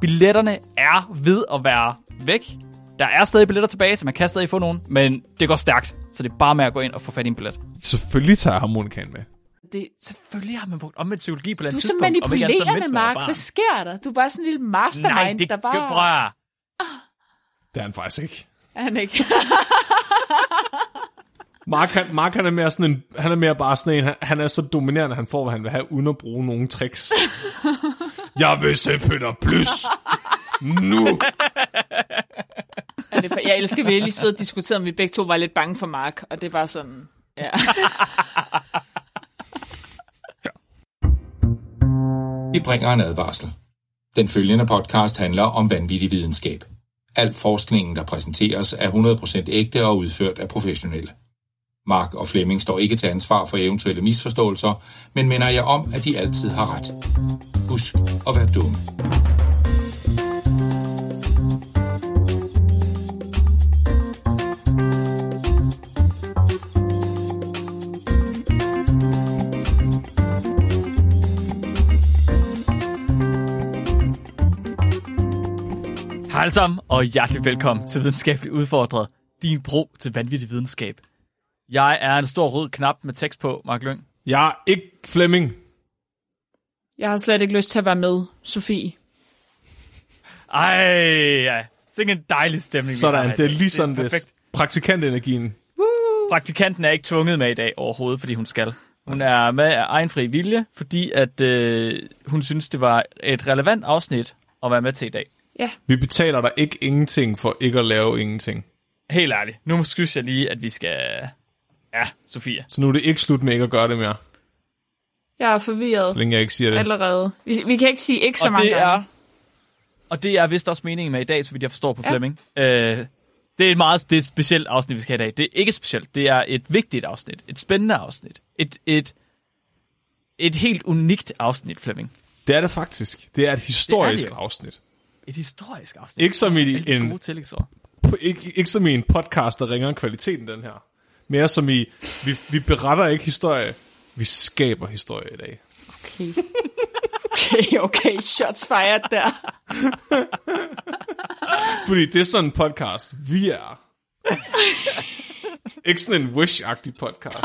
Billetterne er ved at være væk. Der er stadig billetter tilbage, så man kan stadig få nogen, men det går stærkt. Så det er bare med at gå ind og få fat i en billet. Selvfølgelig tager jeg harmonikaen med. Det, selvfølgelig har man brugt omvendt psykologi på den Du er så tidspunkt. manipulerende, var Mark. Hvad sker der? Du er bare sådan en lille mastermind, Nej, det der bare... bare... Det er han faktisk ikke. Er han ikke? Mark, han, Mark han er mere sådan en, han er mere bare sådan en, han, han er så dominerende, han får, hvad han vil have, uden at bruge nogen tricks. jeg vil se Peter Plus. Nu. Er det, jeg elsker, at vi lige sidder og diskuterer, om vi begge to var lidt bange for Mark, og det bare sådan... Ja. Vi bringer en advarsel. Den følgende podcast handler om vanvittig videnskab. Al forskningen, der præsenteres, er 100% ægte og udført af professionelle. Mark og Flemming står ikke til ansvar for eventuelle misforståelser, men minder jer om, at de altid har ret. Husk at være dumme. Hej alle sammen, og hjertelig velkommen til Videnskabeligt Udfordret. Din bro til vanvittig videnskab. Jeg er en stor rød knap med tekst på, Mark Lyng. Jeg er ikke Flemming. Jeg har slet ikke lyst til at være med, Sofie. Ej, ja. Sikke en dejlig stemning. Sådan, det er dag. lige sådan, det er perfekt. praktikantenergien. Praktikanten er ikke tvunget med i dag overhovedet, fordi hun skal. Hun er med af egen fri vilje, fordi at øh, hun synes, det var et relevant afsnit at være med til i dag. Ja, Vi betaler dig ikke ingenting for ikke at lave ingenting. Helt ærligt. Nu synes jeg lige, at vi skal... Ja, Sofia. Så nu er det ikke slut med ikke at gøre det mere, jeg er forvirret så længe jeg ikke siger det. allerede. Vi, vi kan ikke sige ikke så og mange det gange. er, og det er vist også meningen med i dag, så vidt jeg forstår på Ja. Flemming. Øh, det er et meget det er et specielt afsnit, vi skal have i dag. Det er ikke specielt, det er et vigtigt afsnit. Et spændende afsnit. Et, et, et helt unikt afsnit, Flemming. Det er det faktisk. Det er et historisk jo. afsnit. Et historisk afsnit. Ikke som i en gode ikke, ikke som i en podcast, der ringer kvaliteten den her. Mere som i, vi, vi beretter ikke historie, vi skaber historie i dag. Okay. okay, okay, shots fired der. Fordi det er sådan en podcast, vi er. ikke sådan en Wish-agtig podcast.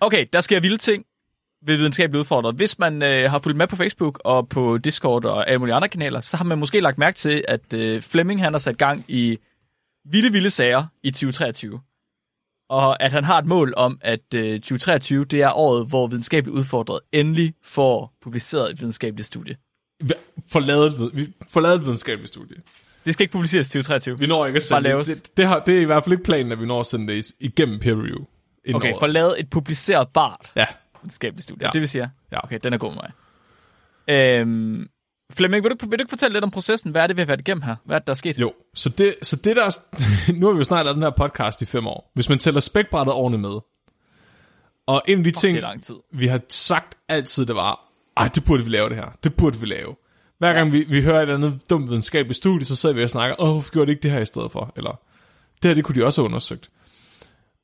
Okay, der sker vilde ting ved videnskabeligt udfordret. Hvis man øh, har fulgt med på Facebook og på Discord og alle mulige andre kanaler, så har man måske lagt mærke til, at øh, Flemming han har sat gang i vilde, vilde sager i 2023. Og at han har et mål om, at øh, 2023 det er året, hvor videnskabeligt udfordret endelig får publiceret et videnskabeligt studie. Forladet, vi forladet et videnskabeligt studie. Det skal ikke publiceres i 2023. Vi når ikke at sende det. Det, det, har, det er i hvert fald ikke planen, at vi når at sende det igennem peer review. inden Okay, året. for lavet et publicerbart Ja, videnskabeligt studie. Ja. Det vil sige, Ja. okay, den er god med mig. Øhm, Flemming, vil du, vil du ikke fortælle lidt om processen? Hvad er det, vi har været igennem her? Hvad er det, der er sket? jo. Så det, så det der... er- nu har vi jo snart lavet den her podcast i fem år. Hvis man tæller spækbrættet ordentligt med. Og en af de ting, lang tid. vi har sagt altid, det var, ej, det burde vi lave det her. Det burde vi lave. Hver gang vi, vi hører et eller andet dumt videnskabeligt studie, så sidder vi og snakker, åh, hvorfor gjorde de ikke det her i stedet for? Eller, det her, det kunne de også have undersøgt.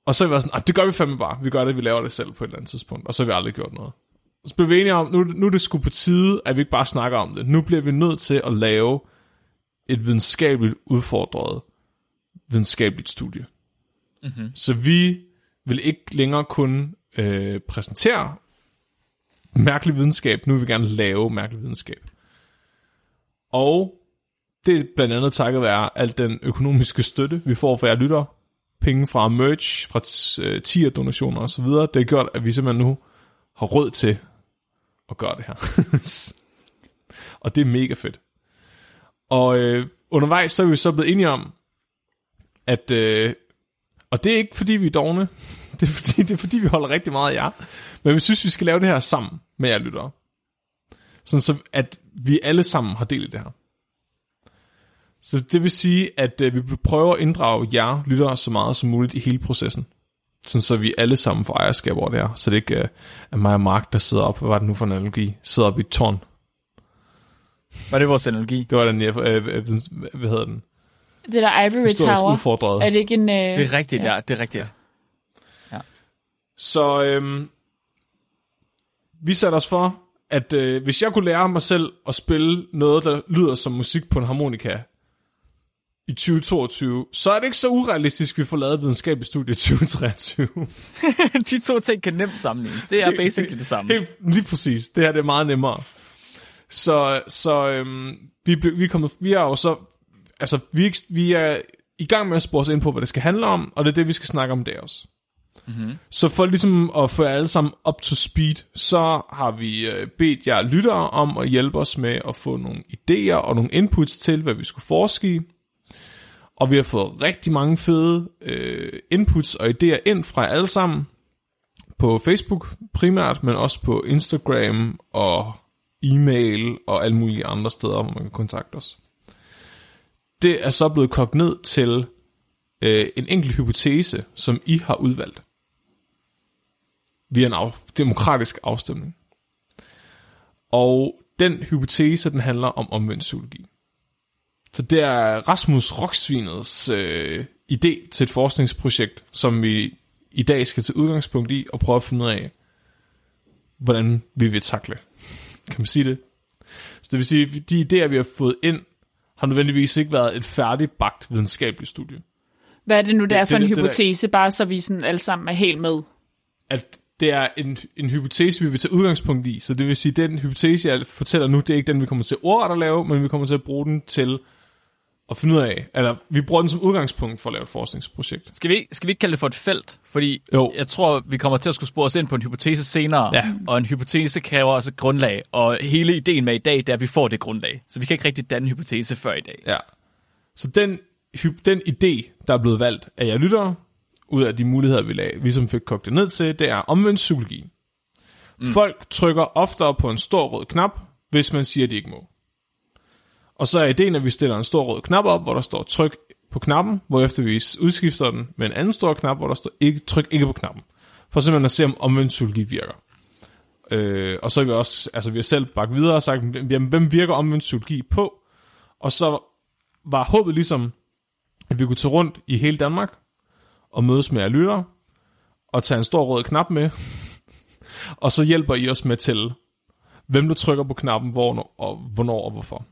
Og så er vi sådan, "Ej, det gør vi fandme bare. Vi gør det, vi laver det selv på et eller andet tidspunkt. Og så har vi aldrig gjort noget. Så blev vi enige om, nu, nu er det sgu på tide, at vi ikke bare snakker om det. Nu bliver vi nødt til at lave et videnskabeligt udfordret videnskabeligt studie. Mm-hmm. Så vi vil ikke længere kun øh, præsentere mærkelig videnskab. Nu vil vi gerne lave mærkelig videnskab. Og det er blandt andet takket være al den økonomiske støtte, vi får fra jer lytter. Penge fra merch, fra øh, tier donationer osv. Det har gjort, at vi simpelthen nu har råd til at gøre det her. og det er mega fedt. Og øh, undervejs så er vi så blevet enige om, at, øh, og det er ikke fordi vi er dogne, det er fordi, det er fordi vi holder rigtig meget af jer, men vi synes, vi skal lave det her sammen med jer lyttere. Sådan så, at vi alle sammen har del i det her. Så det vil sige, at øh, vi prøver at inddrage jer lyttere så meget som muligt i hele processen. Sådan så vi alle sammen får ejerskab over det her. Så det ikke øh, er mig og Mark, der sidder op, hvad var det nu for en analogi? Sidder op i et tårn. Var det vores analogi? Det var den, jeg, øh, øh, hvad hedder den? Det der Ivory Historisk Tower, udfordret. er det ikke en... Øh... Det er rigtigt, ja. ja det er rigtigt. Så øhm, vi satte os for, at øh, hvis jeg kunne lære mig selv at spille noget, der lyder som musik på en harmonika i 2022, så er det ikke så urealistisk, at vi får lavet videnskabeligt studie i 2023. De to ting kan nemt sammenlignes. Det er basically det samme. Helt, lige præcis. Det her det er meget nemmere. Så, så øhm, vi, vi, er kommet, vi er jo så... Altså, vi, er vi er i gang med at spore os ind på, hvad det skal handle om, og det er det, vi skal snakke om der også. Mm-hmm. Så for ligesom at få alle sammen up to speed, så har vi øh, bedt jer lyttere om at hjælpe os med at få nogle idéer og nogle inputs til, hvad vi skulle forske i. Og vi har fået rigtig mange fede øh, inputs og idéer ind fra alle sammen på Facebook primært, men også på Instagram og e-mail og alle mulige andre steder, hvor man kan kontakte os. Det er så blevet kogt ned til øh, en enkelt hypotese, som I har udvalgt via en af, demokratisk afstemning. Og den hypotese, den handler om omvendt psykologi. Så det er Rasmus Roksvinets øh, idé til et forskningsprojekt, som vi i dag skal til udgangspunkt i og prøve at finde ud af, hvordan vi vil takle. Kan man sige det? Så det vil sige, at de idéer, vi har fået ind, har nødvendigvis ikke været et færdigbagt videnskabeligt studie. Hvad er det nu, der er for det- en det der- hypotese, bare så vi sådan alle sammen er helt med? At det er en, en hypotese, vi vil tage udgangspunkt i. Så det vil sige, at den hypotese, jeg fortæller nu, det er ikke den, vi kommer til ordret at lave, men vi kommer til at bruge den til at finde ud af, eller vi bruger den som udgangspunkt for at lave et forskningsprojekt. Skal vi, skal vi ikke kalde det for et felt? Fordi Jo. jeg tror, vi kommer til at skulle spore os ind på en hypotese senere. Ja. Og en hypotese kræver også et grundlag. Og hele ideen med i dag, det er, at vi får det grundlag. Så vi kan ikke rigtig danne en hypotese før i dag. Ja. Så den, den idé, der er blevet valgt af jer lyttere, ud af de muligheder, vi, lag, vi som fik kogt det ned til, det er omvendt psykologi. Mm. Folk trykker oftere på en stor rød knap, hvis man siger, at de ikke må. Og så er ideen, at vi stiller en stor rød knap op, hvor der står tryk på knappen, hvorefter vi udskifter den med en anden stor knap, hvor der står ikke, tryk ikke på knappen. For simpelthen at se, om omvendt psykologi virker. Øh, og så har vi også, altså vi har selv bagt videre og sagt, jamen, hvem virker omvendt psykologi på? Og så var håbet ligesom, at vi kunne tage rundt i hele Danmark og mødes med jer lyttere og tage en stor rød knap med. og så hjælper I os med til, hvem du trykker på knappen, hvor og hvornår og hvorfor.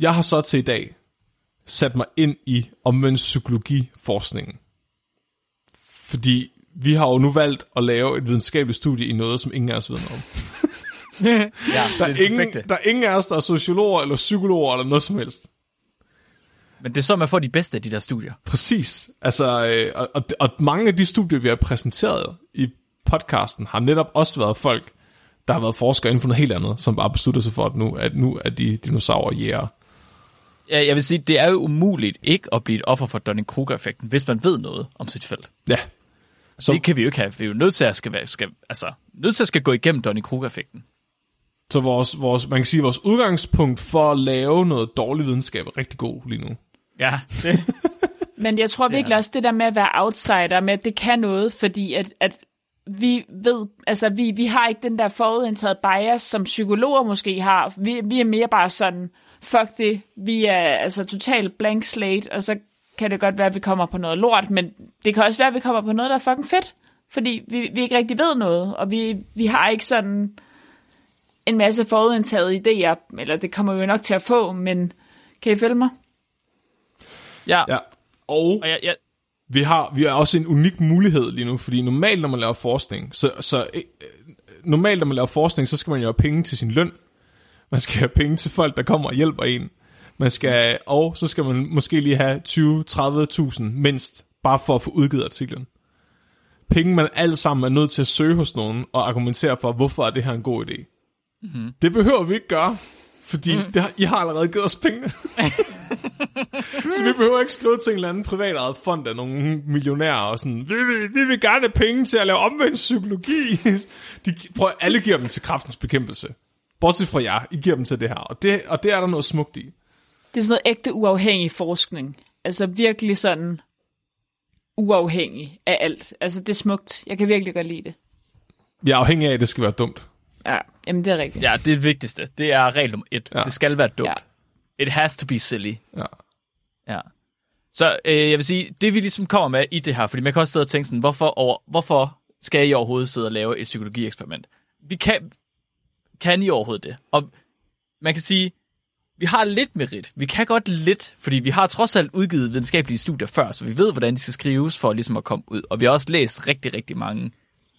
Jeg har så til i dag sat mig ind i omvendt psykologiforskningen. Fordi vi har jo nu valgt at lave et videnskabeligt studie i noget, som ingen af os ved noget om. Ja, Der er, det ingen, perfekte. der er ingen af os, der er sociologer eller psykologer eller noget som helst. Men det er så, man får de bedste af de der studier. Præcis. Altså, øh, og, og, og mange af de studier, vi har præsenteret i podcasten, har netop også været folk, der har været forskere inden for noget helt andet, som bare beslutter sig for, at nu, at nu er de dinosaurer jæger. Ja, jeg vil sige, det er jo umuligt ikke at blive et offer for Dunning-Kruger-effekten, hvis man ved noget om sit felt. Ja. Så det kan vi jo ikke have. Vi er jo nødt til at skal, være- skal, altså, nødt til at skal gå igennem Dunning-Kruger-effekten. Så vores, vores, man kan sige, at vores udgangspunkt for at lave noget dårlig videnskab er rigtig god lige nu. Ja, det. Men jeg tror virkelig også, det der med at være outsider, med at det kan noget, fordi at, at vi ved, altså vi, vi har ikke den der forudindtaget bias, som psykologer måske har. Vi, vi er mere bare sådan, fuck det, vi er altså totalt blank slate, og så kan det godt være, at vi kommer på noget lort, men det kan også være, at vi kommer på noget, der er fucking fedt, fordi vi, vi ikke rigtig ved noget, og vi, vi har ikke sådan en masse forudindtaget idéer, eller det kommer vi jo nok til at få, men kan I følge mig? Ja, Ja. Og og jeg, jeg, vi har, vi har også en unik mulighed lige nu, fordi normalt, når man laver forskning, så, så øh, normalt, når man laver forskning, så skal man jo have penge til sin løn. Man skal have penge til folk, der kommer og hjælper en. Man skal, og så skal man måske lige have 20-30.000 mindst, bare for at få udgivet artiklen. Penge, man alt sammen er nødt til at søge hos nogen og argumentere for, hvorfor er det her en god idé. Mm-hmm. Det behøver vi ikke gøre, Fordi mm. det har, I har allerede givet os pengene. så vi behøver ikke skrive til en eller anden privatejet fond af nogle millionærer og sådan, vi vil, vi vil gerne have penge til at lave omvendt psykologi. De, prøv, alle giver dem til kraftens bekæmpelse. Bortset fra jer, I giver dem til det her. Og det, og det er der noget smukt i. Det er sådan noget ægte uafhængig forskning. Altså virkelig sådan uafhængig af alt. Altså det er smukt. Jeg kan virkelig godt lide det. Vi er afhængige af, at det skal være dumt. Ja, jamen det er rigtigt. Ja, det er det vigtigste. Det er regel nummer et. Ja. Det skal være dumt. Ja. It has to be silly. Ja. Ja. Så øh, jeg vil sige, det vi ligesom kommer med i det her, fordi man kan også sidde og tænke sådan, hvorfor, over, hvorfor skal I overhovedet sidde og lave et psykologieksperiment? Vi kan, kan I overhovedet det? Og man kan sige, vi har lidt merit. Vi kan godt lidt, fordi vi har trods alt udgivet videnskabelige studier før, så vi ved, hvordan de skal skrives for ligesom at komme ud. Og vi har også læst rigtig, rigtig mange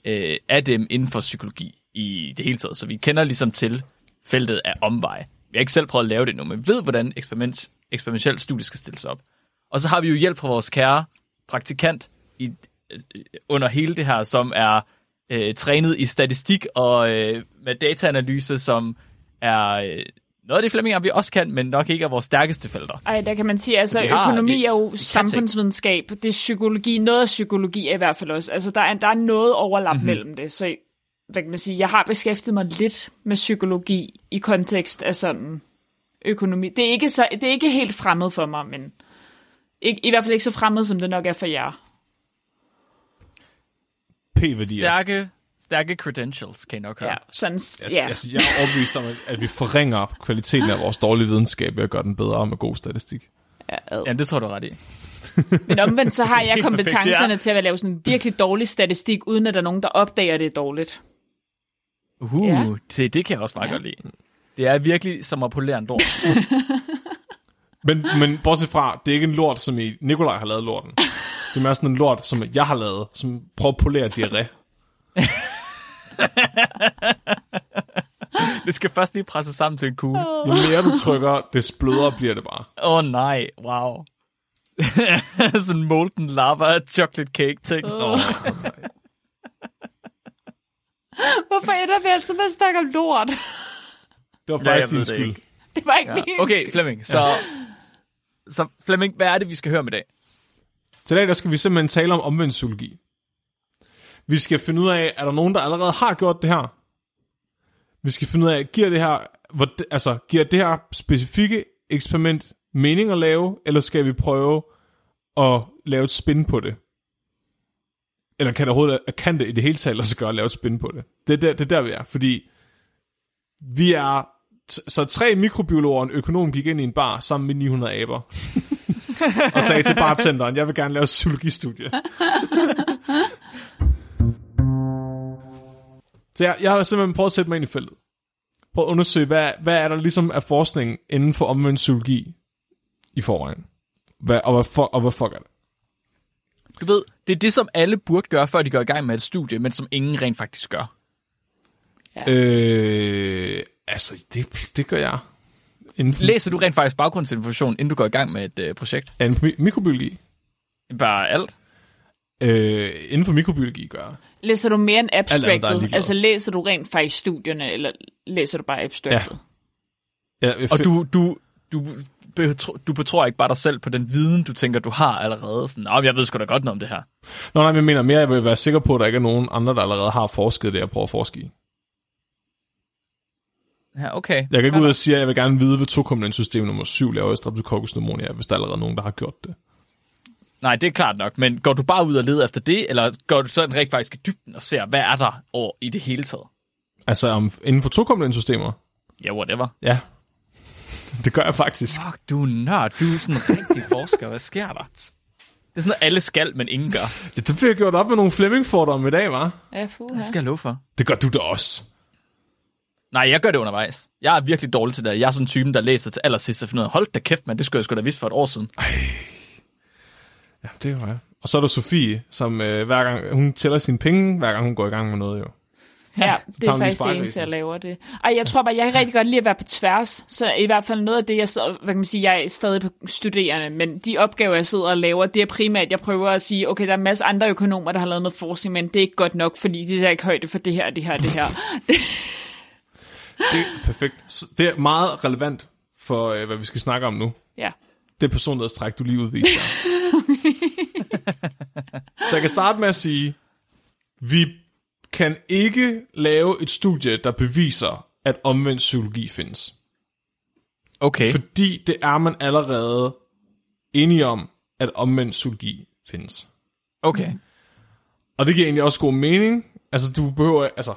øh, af dem inden for psykologi i det hele taget, så vi kender ligesom til feltet af omveje. Vi har ikke selv prøvet at lave det nu, men vi ved, hvordan eksperiment, eksperimentelt studie skal stilles op. Og så har vi jo hjælp fra vores kære praktikant i, øh, under hele det her, som er øh, trænet i statistik og øh, med dataanalyse, som er øh, noget af det Flemming, vi også kan, men nok ikke er vores stærkeste felter. Ej, der kan man sige, altså har- økonomi er jo samfundsvidenskab, det er psykologi, noget af psykologi er i hvert fald også. Altså der er, der er noget overlap Mhm. mm-hmm. mellem det, så hvad kan man sige, jeg har beskæftiget mig lidt med psykologi i kontekst af sådan økonomi. Det er ikke, så, det er ikke helt fremmed for mig, men ikke, i hvert fald ikke så fremmed, som det nok er for jer. P-værdier. Stærke, stærke credentials, kan I nok høre. Ja, sådan, Jeg, ja. altså, jeg er overbevist om, at- vi forringer kvaliteten af vores dårlige videnskab ved at gøre den bedre med god statistik. ja. Jamen, det tror du ret i. Men omvendt så har jeg Helt perfekt, kompetencerne ja. til at lave sådan virkelig dårlig statistik, uden at der er nogen, der opdager, det er dårligt. Uh, Ja. det, det kan jeg også meget Ja. ja. godt lide. Det er virkelig som at polere en lort. Men, men bortset fra, det er ikke en lort, som i Nikolaj har lavet lorten. Det er mere sådan en lort, som jeg har lavet, som prøver at polere diarré. det skal først lige presse sammen til en kugle. Åh Jo mere du trykker, des blødere bliver det bare. oh, nej, wow. Sådan molten lava chocolate cake ting. Oh. Oh. Hvorfor ender vi altid med at snakke om lort? Det var Ja, faktisk jeg din det skyld. ikke. Det var ikke Ja. min Okay. Flemming, så, så Flemming, hvad er det, vi skal høre med i dag? Så i dag der skal vi simpelthen tale om omvendt psykologi. Vi skal finde ud af, er der nogen, der allerede har gjort det her? Vi skal finde ud af, giver det her, hvor, altså, giver det her specifikke eksperiment mening at lave, eller skal vi prøve at lave et spin på det? Eller kan det, overhovedet, kan det i det hele taget lade sig gøre at lave et spin på det? Det er der, det er der vi er, fordi vi er, t- så tre mikrobiologer og en økonom gik ind i en bar sammen med 900 aber og sagde til bartenderen, jeg vil gerne lave psykologistudie. Så jeg, jeg har simpelthen prøvet at sætte mig ind i feltet. Prøv at undersøge, hvad, hvad er der ligesom af forskning inden for omvendt psykologi i forvejen. Hvad, og, hvad for, og hvad fuck er det? Du ved, det er det, som alle burde gøre, før de går i gang med et studie, men som ingen rent faktisk gør. Øh, altså, det, det gør jeg. Inden for, Læser du rent faktisk baggrundsinformation, inden du går i gang med et øh, projekt? inden for mi- mikrobiologi. Bare alt? Øh, inden for mikrobiologi gør. Læser du mere end er abstractet? Altså læser du rent faktisk studierne, eller læser du bare abstractet? Ja, jeg Og du, du, du, betro, du betror ikke bare dig selv på den viden, du tænker, du har allerede. Sådan, Nå, jeg ved sgu da godt noget om det her. Nå, nej, men jeg mener mere, jeg vil være sikker på, at der ikke er nogen andre, der allerede har forsket det, jeg prøver at forske i. Ja, okay. Jeg kan ikke ud og sige, at jeg vil gerne vide, hvad tokomponentsystem nummer 7 laver i Streptococcus pneumonia, hvis der er allerede nogen, der har gjort det. Nej, det er klart nok, men går du bare ud og leder efter det, eller går du sådan rigtig faktisk i dybden og ser, hvad er der over i det hele taget? Altså om, inden for tokomponentsystemer? Ja, whatever. Ja. Det gør jeg faktisk. Fuck, du er nørd. Du er sådan en rigtig forsker. Hvad sker der? Det er sådan noget, alle skal, men ingen gør. Det, det bliver gjort op med nogle Flemming-fordomme i dag, var? Ja, fuh, Det skal jeg love for. Det gør du da også. Nej, jeg gør det undervejs. Jeg er virkelig dårlig til det. Jeg er sådan en typen, der læser til allersidst og finder ud af, hold da kæft, man, det skulle jeg sgu da vidst for et år siden. Ja, det var jeg. Og så er der Sofie, som øh, hver gang, hun tæller sine penge, hver gang hun går i gang med noget, jo. Ja, det er faktisk det eneste, jeg laver det. Ej, jeg tror bare, jeg kan rigtig godt lide at være på tværs. Så i hvert fald noget af det, jeg sidder, hvad kan man sige, jeg er stadig på studerende, men de opgaver, jeg sidder og laver, det er primært, jeg prøver at sige, okay, der er en masse andre økonomer, der har lavet noget forskning, men det er ikke godt nok, fordi de tager ikke højde for det her, det her, det her. Det er perfekt. Så Det er meget relevant for, øh, hvad vi skal snakke om nu. Ja. Det personlighedstræk, du lige udviser. så jeg kan starte med at sige, vi kan ikke lave et studie, der beviser, at omvendt psykologi findes. Okay. Fordi det er man allerede enige om, at omvendt psykologi findes. Okay. Og det giver egentlig også god mening. Altså, du behøver, altså,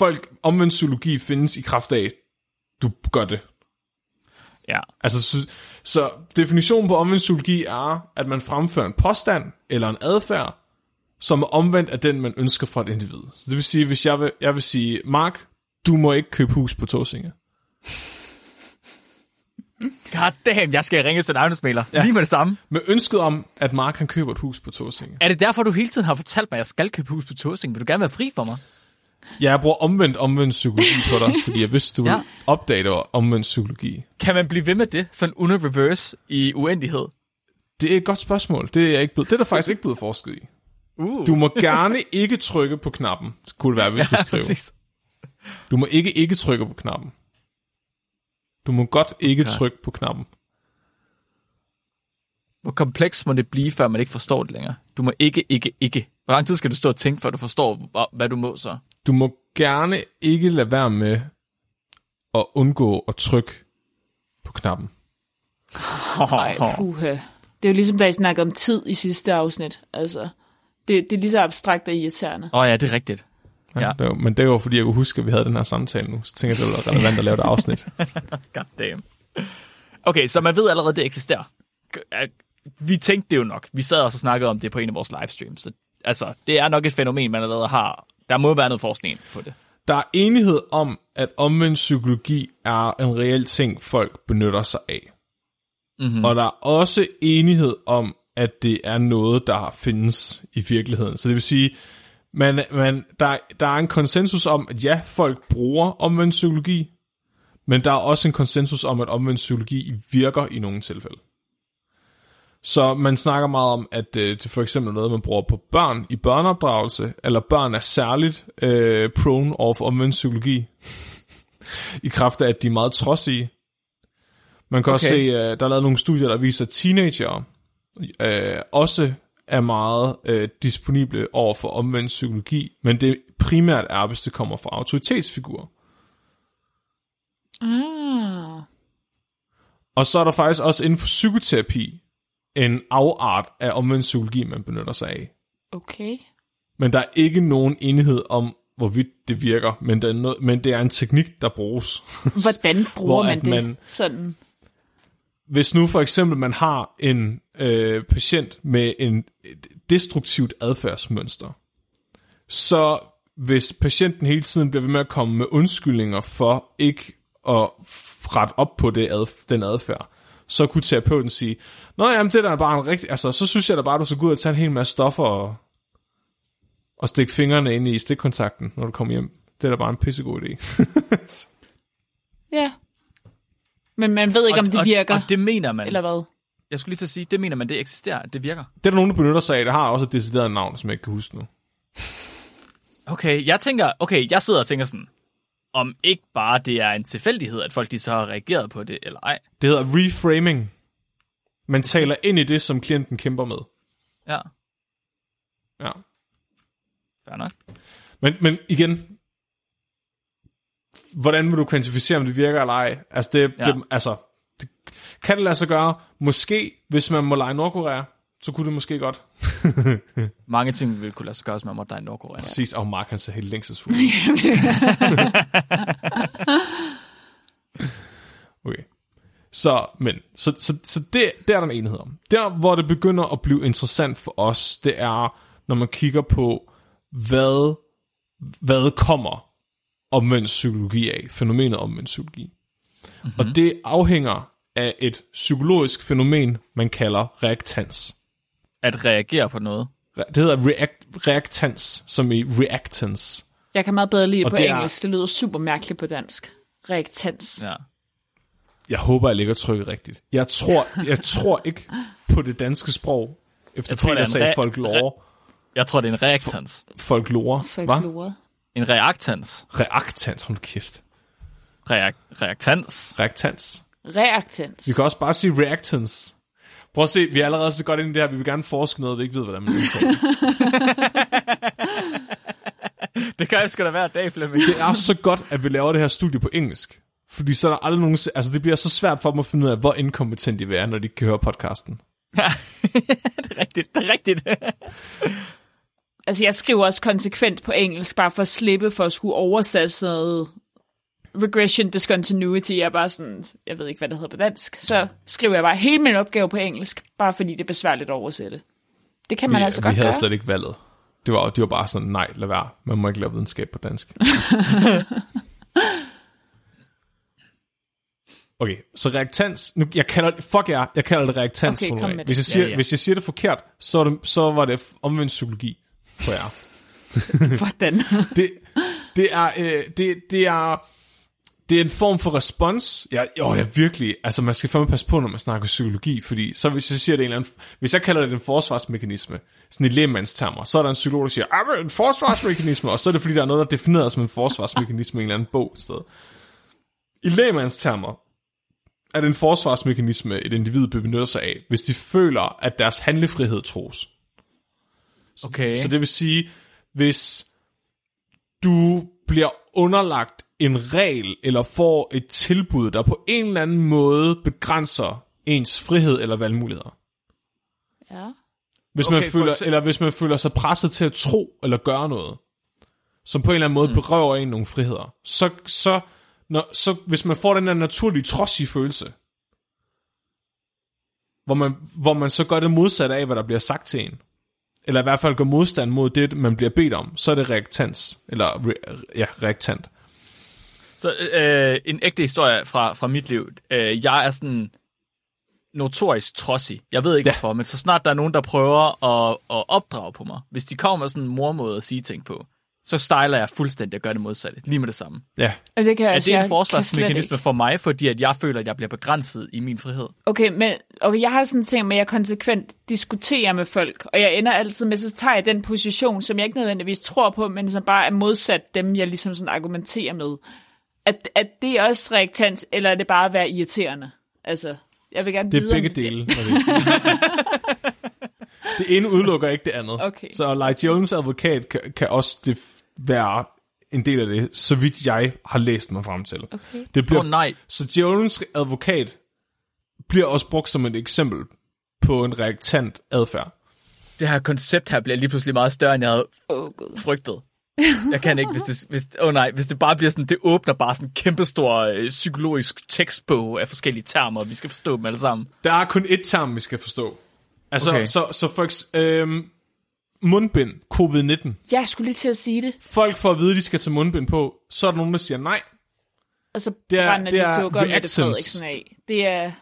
folk, omvendt psykologi findes i kraft af, du gør det. Ja. Altså, så, så definitionen på omvendt psykologi er, at man fremfører en påstand eller en adfærd, som er omvendt af den, man ønsker fra et individ. Så det vil sige, hvis jeg vil, jeg vil sige, Mark, du må ikke købe hus på Torsinge. God damn, jeg skal ringe til en ejendomsmægler. Ja. Lige med det samme. Med ønsket om, at Mark han køber et hus på Torsinge. Er det derfor, du hele tiden har fortalt mig, at jeg skal købe hus på Torsing? Vil du gerne være fri for mig? Ja, jeg bruger omvendt omvendt psykologi på dig, fordi jeg vidste, du ville Ja. opdage, det var omvendt psykologi. Kan man blive ved med det, sådan under reverse i uendelighed? Det er et godt spørgsmål. Det er, jeg ikke blevet, det er der faktisk ikke blevet forsket i. Uh. Du må gerne ikke trykke på knappen, kunne det være, hvis vi Ja, skrive. præcis. Du må ikke ikke trykke på knappen. Du må godt ikke Okay. trykke på knappen. Hvor kompleks må det blive, før man ikke forstår det længere? Du må ikke, ikke, ikke. Hvor lang tid skal du stå og tænke, før du forstår, hvad du må så? Du må gerne ikke lade være med at undgå at trykke på knappen. Ej, puha. Det er jo ligesom, da I snakkede om tid i sidste afsnit. Altså, det, det er lige så abstrakt og irriterende. Åh oh, ja, det er rigtigt. Ja. Ja. Det var, men det var fordi, jeg kunne huske, at vi havde den her samtale nu. Så tænker jeg, det var relevant at lave det afsnit. God damn. Okay, så man ved allerede, det eksisterer. Er- Vi tænkte det jo nok. Vi sad også og snakkede om det på en af vores livestreams. Så, altså, det er nok et fænomen, man allerede har. Der må være noget forskning på det. Der er enighed om, at omvendt psykologi er en reel ting, folk benytter sig af. Mm-hmm. Og der er også enighed om, at det er noget, der findes i virkeligheden. Så det vil sige, man, man, der, der er en konsensus om, at ja, folk bruger omvendt psykologi, men der er også en konsensus om, at omvendt psykologi virker i nogle tilfælde. Så man snakker meget om, at øh, det for eksempel er noget, man bruger på børn i børneopdragelse, eller børn er særligt øh, prone over for omvendt psykologi, i kraft af, at de er meget trodsige. Man kan okay. også se, øh, der er lavet nogle studier, der viser, at teenager øh, også er meget øh, disponible over for omvendt psykologi, men det primært er, hvis det kommer fra autoritetsfigurer. Ah. Og så er der faktisk også inden for psykoterapi en afart af omvendt psykologi, man benytter sig af. Okay. Men der er ikke nogen enighed om, hvorvidt det virker, men det er, noget, men det er en teknik, der bruges. Hvordan bruger Hvor man det? man- Sådan. Hvis nu for eksempel man har en øh, patient med en et destruktivt adfærdsmønster, så hvis patienten hele tiden bliver ved med at komme med undskyldninger for ikke at rette op på det ad, den adfærd, så kunne terapeuten sige, Nå jamen, det er da bare en rigtig... Altså, så synes jeg da bare, du skal gå ud og tage en hel masse stoffer og, og stikke fingrene ind i stikkontakten, når du kommer hjem. Det er da bare en pissegod idé. Ja. Men man ved ikke, om det virker, Og, og det mener man. eller hvad? Jeg skulle lige til at sige, det mener man, det eksisterer, det virker. det er der nogen, der benytter sig af. Det har også et decideret navn, som jeg ikke kan huske nu. Okay, jeg tænker, okay, jeg sidder og tænker sådan, om ikke bare det er en tilfældighed, at folk de så har reageret på det, eller ej. Det hedder reframing. Man taler ind i det, som klienten kæmper med. Ja, Ja. fair nok. Men, men igen, hvordan vil du kvantificere, om det virker eller ej? Altså, det, Ja. det, altså, det, kan det lade sig gøre? Måske, hvis man må lege Nordkorea, så kunne det måske godt. Mange ting vil kunne lade sig gøre, hvis man måtte i Nordkorea. Præcis, og Mark han ser helt længselsfuld. okay. Så, men, så, så, så det, det er der en enighed om. Der, hvor det begynder at blive interessant for os, det er, når man kigger på, hvad, hvad kommer omvendt psykologi af, fænomenet omvendt psykologi. Mm-hmm. Og det afhænger af et psykologisk fænomen, man kalder reaktans. At reagere på noget. Det hedder react, reaktans, som i reactance. Jeg kan meget bedre lide Og på det er- engelsk. Det lyder super mærkeligt på dansk. Reaktans. Ja. Jeg håber, jeg ligger trykket rigtigt. Jeg tror, jeg tror ikke på det danske sprog. Efter Jeg tror, Peter er sagde re- folklore. Jeg tror, det er en reaktans. Folklore. Folklore. En reaktans. Reaktans, hold kæft. Reak- reaktans. Reaktans. Reaktans. Vi kan også bare sige reactance. Prøv at se, vi er allerede så godt inde i det her, vi vil gerne forske noget, vi ikke ved, hvordan man udtaler. Det kan jeg sgu da hver dag, Flemming. det er så godt, at vi laver det her studie på engelsk. Fordi så er der aldrig nogen... Altså, det bliver så svært for dem at finde ud af, hvor inkompetent de er, når de ikke kan høre podcasten. det er rigtigt, det er rigtigt. Altså, jeg skriver også konsekvent på engelsk, bare for at slippe for at skulle oversætte sådan noget regression discontinuity. Jeg er bare sådan, jeg ved ikke, hvad det hedder på dansk. Så skriver jeg bare hele min opgave på engelsk, bare fordi det er besværligt at oversætte. Det kan man vi, altså vi godt havde gøre. slet ikke valget. Det var, det var bare sådan, nej, lad være. Man må ikke lave videnskab på dansk. Okay, så reaktans, nu, jeg kalder det, fuck jer, jeg kalder det reaktans Okay, det. Hvis jeg, siger, Ja, ja. hvis jeg siger det forkert, så, er det, så var det omvendt psykologi for jer. Hvordan? det, det er, øh, det, det er, det er en form for respons. Ja, jo, ja, virkelig. Altså, man skal fandme passe på, når man snakker psykologi, fordi så hvis jeg siger det en eller anden, hvis jeg kalder det en forsvarsmekanisme, sådan i lægmandstermer, så er der en psykolog, der siger, ah, en forsvarsmekanisme, og så er det fordi, der er noget, der er defineret som en forsvarsmekanisme i en eller anden bog et sted. I lægmandstermer er det en forsvarsmekanisme, et individ benytter sig af, hvis de føler, at deres handlefrihed tros. Okay. Så det vil sige, hvis du bliver underlagt en regel, eller får et tilbud, der på en eller anden måde begrænser ens frihed eller valgmuligheder. Ja. Hvis Okay, man føler, eksempel- eller hvis man føler sig presset til at tro eller gøre noget, som på en eller anden måde mm. berøver en nogle friheder, så, så, når, så hvis man får den der naturlige trodsige følelse, hvor man, hvor man så gør det modsatte af, hvad der bliver sagt til en, eller i hvert fald går modstand mod det, man bliver bedt om, så er det reaktans, eller re, ja, reaktant. Så øh, en ægte historie fra, fra mit liv. Øh, jeg er sådan notorisk trodsig. Jeg ved ikke ja. hvorfor, men så snart der er nogen, der prøver at, at opdrage på mig, hvis de kommer med sådan en mormåde at sige ting på, så styler jeg fuldstændig og gør det modsatte. Lige med det samme. Ja, Og det kan jeg, Er det en kan forsvarsmekanisme for mig, fordi at jeg føler, at jeg bliver begrænset i min frihed? Okay, men okay, jeg har sådan en ting med, at jeg konsekvent diskuterer med folk, og jeg ender altid med, så tager jeg den position, som jeg ikke nødvendigvis tror på, men som bare er modsat dem, jeg ligesom sådan argumenterer med. At, at det er også reaktant, eller er det bare at være irriterende? Altså, jeg vil gerne det er begge dele. Det, ene udelukker ikke det andet. Okay. Så like Jones advokat kan, kan også det være en del af det, så vidt jeg har læst mig frem til. Okay. Det bliver, oh, nej. Så Jones advokat bliver også brugt som et eksempel på en reaktant adfærd. Det her koncept her bliver lige pludselig meget større, end jeg havde oh, frygtet. Jeg kan ikke, hvis det, hvis, oh nej, hvis det bare bliver sådan, det åbner bare sådan en kæmpestor øh, psykologisk tekstbog af forskellige termer, og vi skal forstå dem alle sammen. Der er kun ét term, vi skal forstå. Altså, okay. Så, så for øhm, mundbind, covid-19. Jeg skulle lige til at sige det, Folk får at vide, at de skal tage mundbind på. Så er der nogen, der siger nej. og så Det er- brænder det er de dukker med det. Frederiksen af. Det er...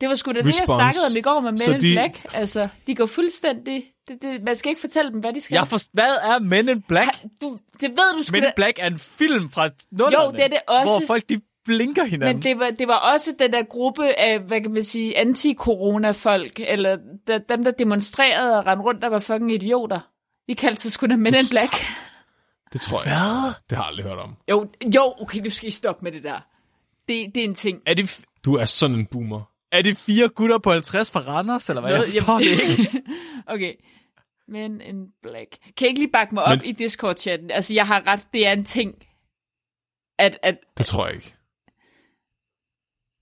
Det var sgu da det, jeg Response. snakkede om i går med Så Men in de- Black. Altså, de går fuldstændig... Det, det, man skal ikke fortælle dem, hvad de skal. Jeg for, hvad er Men in Black? du, det ved du sgu Men da. in Black er en film fra nullerne, Jo, det er det også. hvor folk de blinker hinanden. Men det var, det var også den der gruppe af, hvad kan man sige, anti-corona-folk, eller der, dem, der demonstrerede og rendte rundt, der var fucking idioter. De kaldte sig sgu da Men in Black. Det tror jeg. Hvad? Det har jeg aldrig hørt om. Jo, jo, okay, nu skal I stoppe med det der. Det, det er en ting. Er det, Du er sådan en boomer. er det fire gutter på 50 fra Randers, eller hvad? Jeg Noget- forstår det ikke. okay. Men in Black. Kan I ikke lige bakke mig op Men- i Discord-chatten? Altså, jeg har ret, det er en ting, at, at Det tror jeg ikke.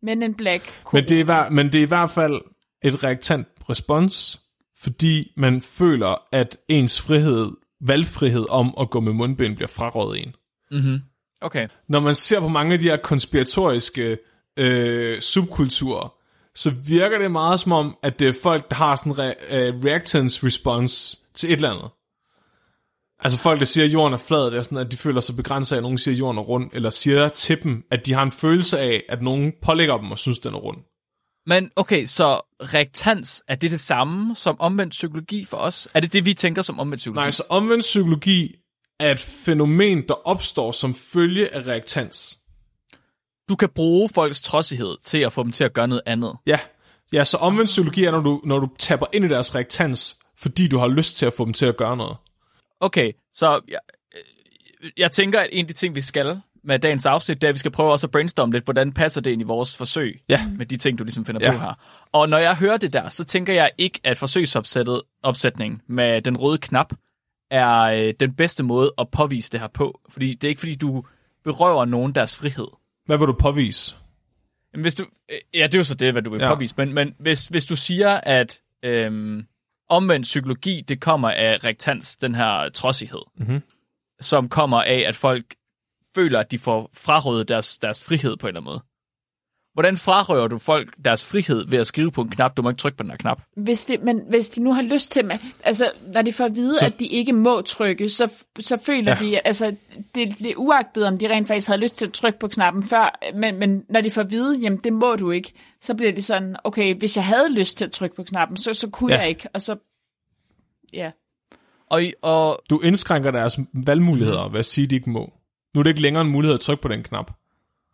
Men in Black... Men det, er, i hver- men det er i hvert fald et reaktant respons, fordi man føler, at ens frihed, valgfrihed om at gå med mundbind bliver frarådet en. Mm-hmm. Okay. Når man ser på mange af de her konspiratoriske øh, subkulturer, så virker det meget som om, at det er folk, der har sådan en re- øh, reactance response til et eller andet. Altså folk, der siger, at jorden er flad, det er sådan, at de føler sig begrænset af, at nogen siger, at jorden er rund, eller siger til dem, at de har en følelse af, at nogen pålægger dem og synes, den er rund. Men okay, så reaktans, er det det samme som omvendt psykologi for os? Er det det, vi tænker som omvendt psykologi? Nej, så omvendt psykologi er et fænomen, der opstår som følge af reaktans. Du kan bruge folks trodsighed til at få dem til at gøre noget andet. Ja, ja så omvendt psykologi er, når du, når du tapper ind i deres reaktans, fordi du har lyst til at få dem til at gøre noget. Okay, så jeg, øh, jeg tænker, at en af de ting, vi skal med dagens afsnit, det er, at vi skal prøve også at brainstorme lidt, hvordan passer det ind i vores forsøg Ja. med de ting, du ligesom finder Ja. på her. Og når jeg hører det der, så tænker jeg ikke, at forsøgsopsættet opsætning med den røde knap er øh, den bedste måde at påvise det her på. Fordi det er ikke, fordi du berøver nogen deres frihed. Hvad vil du påvise? Jamen, Hvis du, øh, ja, det er jo så det, hvad du vil Ja. påvise. Men, men hvis, hvis du siger, at øhm, omvendt psykologi, det kommer af rektans, den her trodsighed, Mhm. som kommer af, at folk føler, at de får frarøvet deres, deres frihed på en eller anden måde. Hvordan frarøver du folk deres frihed ved at skrive på en knap? Du må ikke trykke på den her knap. Hvis, det, men hvis de nu har lyst til, men, altså når de får at vide, Så- at de ikke må trykke, så, så føler Ja. de, altså det, det er uagtet, om de rent faktisk havde lyst til at trykke på knappen før, men, men når de får at vide, jamen det må du ikke, så bliver de sådan, okay, hvis jeg havde lyst til at trykke på knappen, så, så kunne Ja. jeg ikke, og så, ja. Og, og Du indskrænker deres valgmuligheder ved at sige, at de ikke må. Nu er det ikke længere en mulighed at trykke på den knap.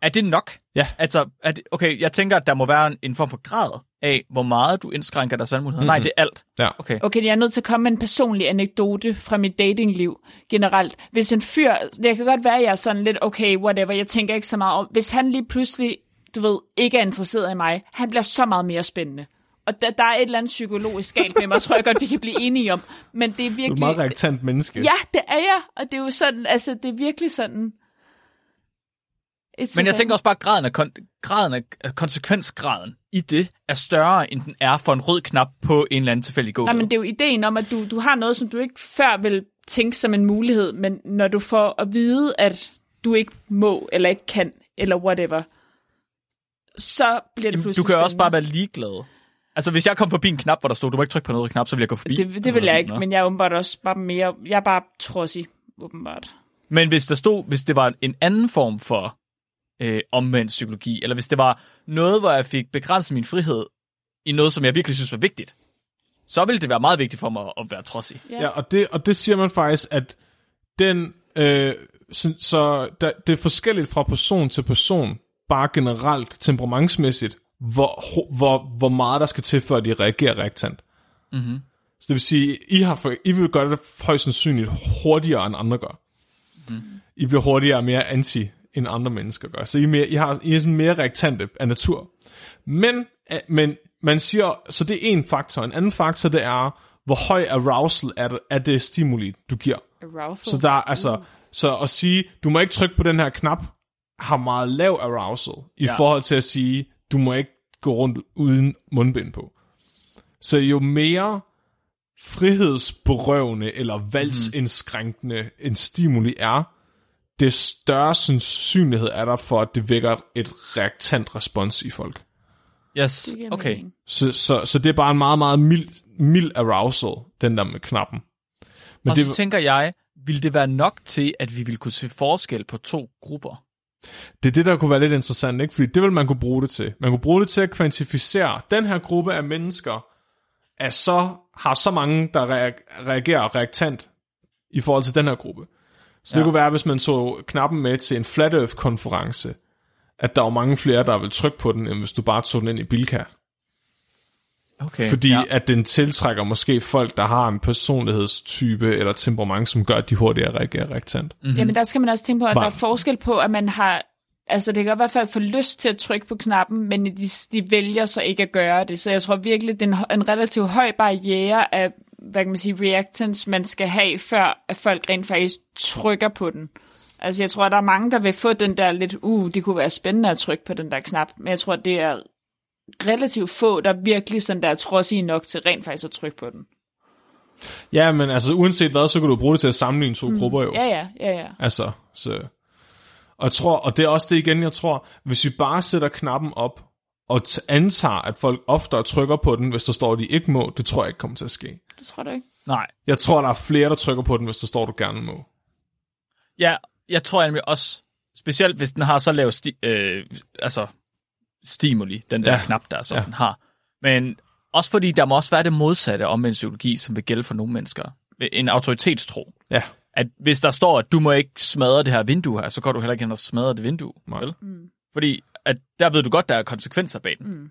Er det nok? Ja. Altså, er det, okay, jeg tænker, at der må være en, en form for grad af, hvor meget du indskrænker deres valgmuligheder. Mm-hmm. Nej, det er alt. Ja. Okay. Okay, jeg er nødt til at komme med en personlig anekdote fra mit datingliv generelt. Hvis en fyr, det kan godt være, at jeg er sådan lidt, okay, whatever, jeg tænker ikke så meget om, hvis han lige pludselig, du ved, ikke er interesseret i mig, han bliver så meget mere spændende. Og der, der er et eller andet psykologisk galt med mig, tror jeg godt, vi kan blive enige om. Men det er Du er virkelig... et meget reaktant menneske. Ja, det er jeg, og det er jo sådan, altså, det er virkelig sådan... It's Men jeg tænker også bare, at graden af, kon- graden af konsekvensgraden i det er større, end den er for en rød knap på en eller anden tilfældig gågade. Nej, men det er jo ideen om, at du, du har noget, som du ikke før vil tænke som en mulighed, men når du får at vide, at du ikke må, eller ikke kan, eller whatever, så bliver det Jamen, pludselig du kan jo også bare spændende. være ligeglad. Altså, hvis jeg kom forbi en knap, hvor der stod, du må ikke trykke på noget knap, så ville jeg gå forbi. Det, det altså, vil jeg sådan, ikke, nå. men jeg er åbenbart også bare mere... Jeg er bare trodsig, åbenbart. Men hvis der stod, hvis det var en anden form for øh, omvendt psykologi, eller hvis det var noget, hvor jeg fik begrænset min frihed i noget, som jeg virkelig synes var vigtigt, så ville det være meget vigtigt for mig at være trodsig. Ja, og det, og det siger man faktisk, at den, øh, så, så der, det er forskelligt fra person til person, bare generelt temperamentsmæssigt, hvor, hvor, hvor meget der skal til, for at de reagerer reaktant. Mm-hmm. Så det vil sige, I, har for, I vil gøre det højst sandsynligt hurtigere, end andre gør. Mm. I bliver hurtigere og mere anti, end andre mennesker gør. Så I er, mere, I har, I er sådan mere reaktante af natur. Men, øh, men man siger, så det er en faktor. En anden faktor, det er, hvor høj arousal er det, er det stimuli, du giver. Arousal. Så der er altså, så at sige, du må ikke trykke på den her knap, har meget lav arousal, i Ja. forhold til at sige, du må ikke gå rundt uden mundbind på. Så jo mere frihedsberøvende eller valgsindskrænkende en stimuli er, det større sandsynlighed er der for, at det vækker et reaktant respons i folk. Yes, okay. Så, så, så det er bare en meget, meget mild, mild arousal, den der med knappen. Men og det, så tænker jeg, vil det være nok til, at vi vil kunne se forskel på to grupper? Det er det, der kunne være lidt interessant, ikke? Fordi det vil man kunne bruge det til. Man kunne bruge det til at kvantificere. Den her gruppe af mennesker er så, har så mange, der reag- reagerer reaktant i forhold til den her gruppe. Så ja. det kunne være, hvis man tog knappen med til en Flat Earth-konference, at der var mange flere, der vil trykke på den, end hvis du bare tog den ind i Bilka. Okay. Fordi ja. at den tiltrækker måske folk, der har en personlighedstype eller temperament, som gør, at de hurtigere reagerer reaktant. Mm-hmm. Jamen der skal man også tænke på, at Varm. der er forskel på, at man har... Altså det kan godt være, at folk får lyst til at trykke på knappen, men de, de vælger så ikke at gøre det. Så jeg tror virkelig, det er en, en relativt høj barriere af, hvad kan man sige, reactance, man skal have, før at folk rent faktisk trykker på den. Altså jeg tror, at der er mange, der vil få den der lidt, uh, det kunne være spændende at trykke på den der knap, men jeg tror, det er relativt få, der virkelig sådan der er trodsige nok til rent faktisk at trykke på den. Ja, men altså uanset hvad, så kan du bruge det til at sammenligne to mm. grupper jo. Ja, ja, ja, ja. Altså, så... Og, jeg tror, og det er også det igen, jeg tror, hvis vi bare sætter knappen op, og t- antager, at folk oftere trykker på den, hvis der står, at de ikke må, det tror jeg ikke kommer til at ske. Det tror du ikke? Nej. Jeg tror, der er flere, der trykker på den, hvis der står, du gerne må. Ja, jeg tror nemlig også, specielt hvis den har så lav sti- øh, altså, stimuli, den der Ja. knap der, som ja. den har. Men også fordi, der må også være det modsatte om en psykologi, som vil gælde for nogle mennesker. En autoritetstro. Ja, At hvis der står, at du må ikke smadre det her vindue her, så går du heller ikke hen og smadre det vindue. Nej. Vel? Mm. Fordi at der ved du godt, der er konsekvenser bag den. Mm.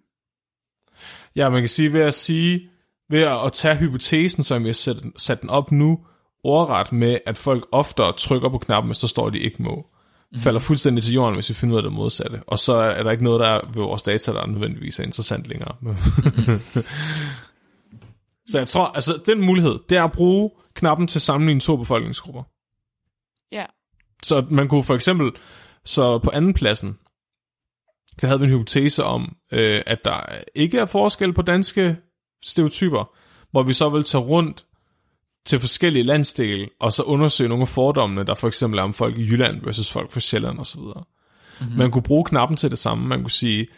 ja man kan sige, ved at sige, ved at, tage hypotesen, som jeg sat, sat den op nu, ordret med, at folk oftere trykker på knappen, hvis der står, at de ikke må, falder fuldstændig til jorden, hvis vi finder ud af det modsatte. Og så er der ikke noget, der er ved vores data, der nødvendigvis er interessant længere. så jeg tror, altså den mulighed, det er at bruge knappen til at sammenligne to befolkningsgrupper. Ja. Så man kunne for eksempel, så på anden pladsen, der havde vi en hypotese om, øh, at der ikke er forskel på danske stereotyper, hvor vi så vil tage rundt til forskellige landsdele, og så undersøge nogle af fordommene, der for eksempel er om folk i Jylland versus folk fra Sjælland osv. Mm-hmm. Man kunne bruge knappen til det samme. Man kunne sige,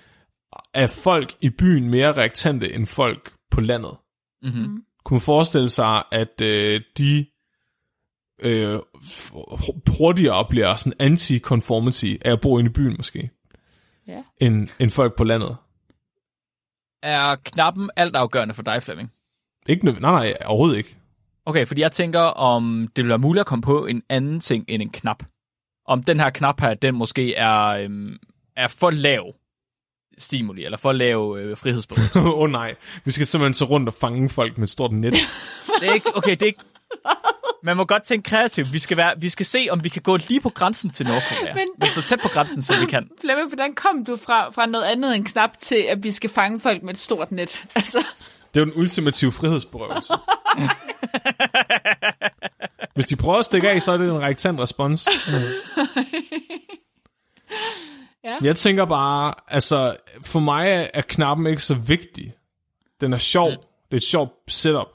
er folk i byen mere reaktante end folk på landet? Mm-hmm. Kunne man forestille sig, at øh, de øh, hurtigere bliver sådan anti-conformity af at bo inde i byen måske, Ja. end, end folk på landet? Er knappen altafgørende for dig, Flemming? Ikke, nej, nej, overhovedet ikke. Okay, fordi jeg tænker, om det vil være muligt at komme på en anden ting end en knap. Om den her knap her, den måske er, øhm, er for lav stimuli, eller for lav øh, frihedsberøvelse. Åh oh, nej, vi skal simpelthen så rundt og fange folk med et stort net. det er ikke, okay, det er ikke... Man må godt tænke kreativt. Vi skal, være, vi skal se, om vi kan gå lige på grænsen til Nordkorea. Men- Men så tæt på grænsen, som vi kan. Flemming, hvordan kom du fra, fra noget andet end knap til, at vi skal fange folk med et stort net? Altså, Det er jo den ultimative frihedsberøvelse. Hvis de prøver at stikke af, så er det en reaktant respons. Ja. Jeg tænker bare, altså, for mig er- er knappen ikke så vigtig. Den er sjov. Det er et sjovt setup.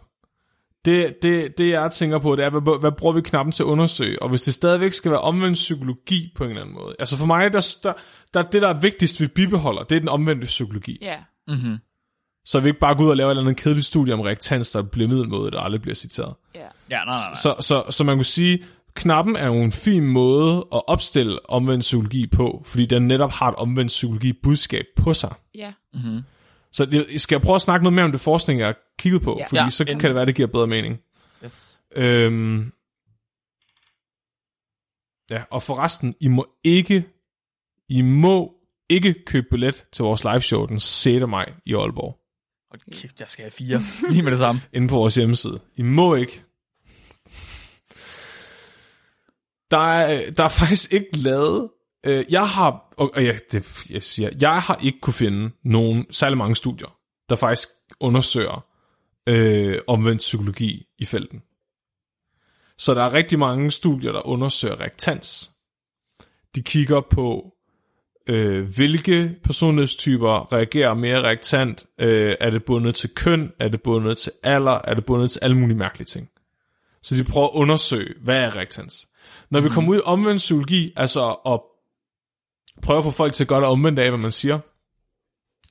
Det, det, det jeg tænker på, det er, hvad, hvad bruger vi knappen til at undersøge? Og hvis det stadigvæk skal være omvendt psykologi på en eller anden måde. Altså for mig, der, der, der det, der er vigtigst, vi bibeholder, det er den omvendte psykologi. ja. Mm-hmm. Så vi ikke bare går ud og laver et eller andet kedeligt studie om reaktans, der bliver middelmåde, der aldrig bliver citeret. ja. Ja, nej, nej, nej. Så, så, så man kunne sige, knappen er jo en fin måde at opstille omvendt psykologi på, fordi den netop har et omvendt psykologi budskab på sig. Ja. Mm-hmm. Så det, skal jeg prøve at snakke noget mere om det forskning, jeg har kigget på, Ja. fordi Ja, så endelig. kan det være, det giver bedre mening. Yes. Øhm, ja, og forresten, I må ikke, I må ikke købe billet til vores liveshow den 6. maj i Aalborg, Hold kæft, jeg skal have fire. Lige med det samme. inde på vores hjemmeside. I må ikke. Der er, der er faktisk ikke lavet, øh, jeg har, og, og ja, det, jeg siger, jeg har ikke kunne finde nogen, særlig mange studier, der faktisk undersøger øh, omvendt psykologi i felten. Så der er rigtig mange studier, der undersøger reaktans. De kigger på, øh, hvilke personlighedstyper reagerer mere reaktant. Øh, er det bundet til køn? Er det bundet til alder? Er det bundet til alle mulige mærkelige ting? Så de prøver at undersøge, hvad er reaktans? Når vi kommer ud i omvendt psykologi, altså at prøve at få folk til at gøre det omvendt af, hvad man siger,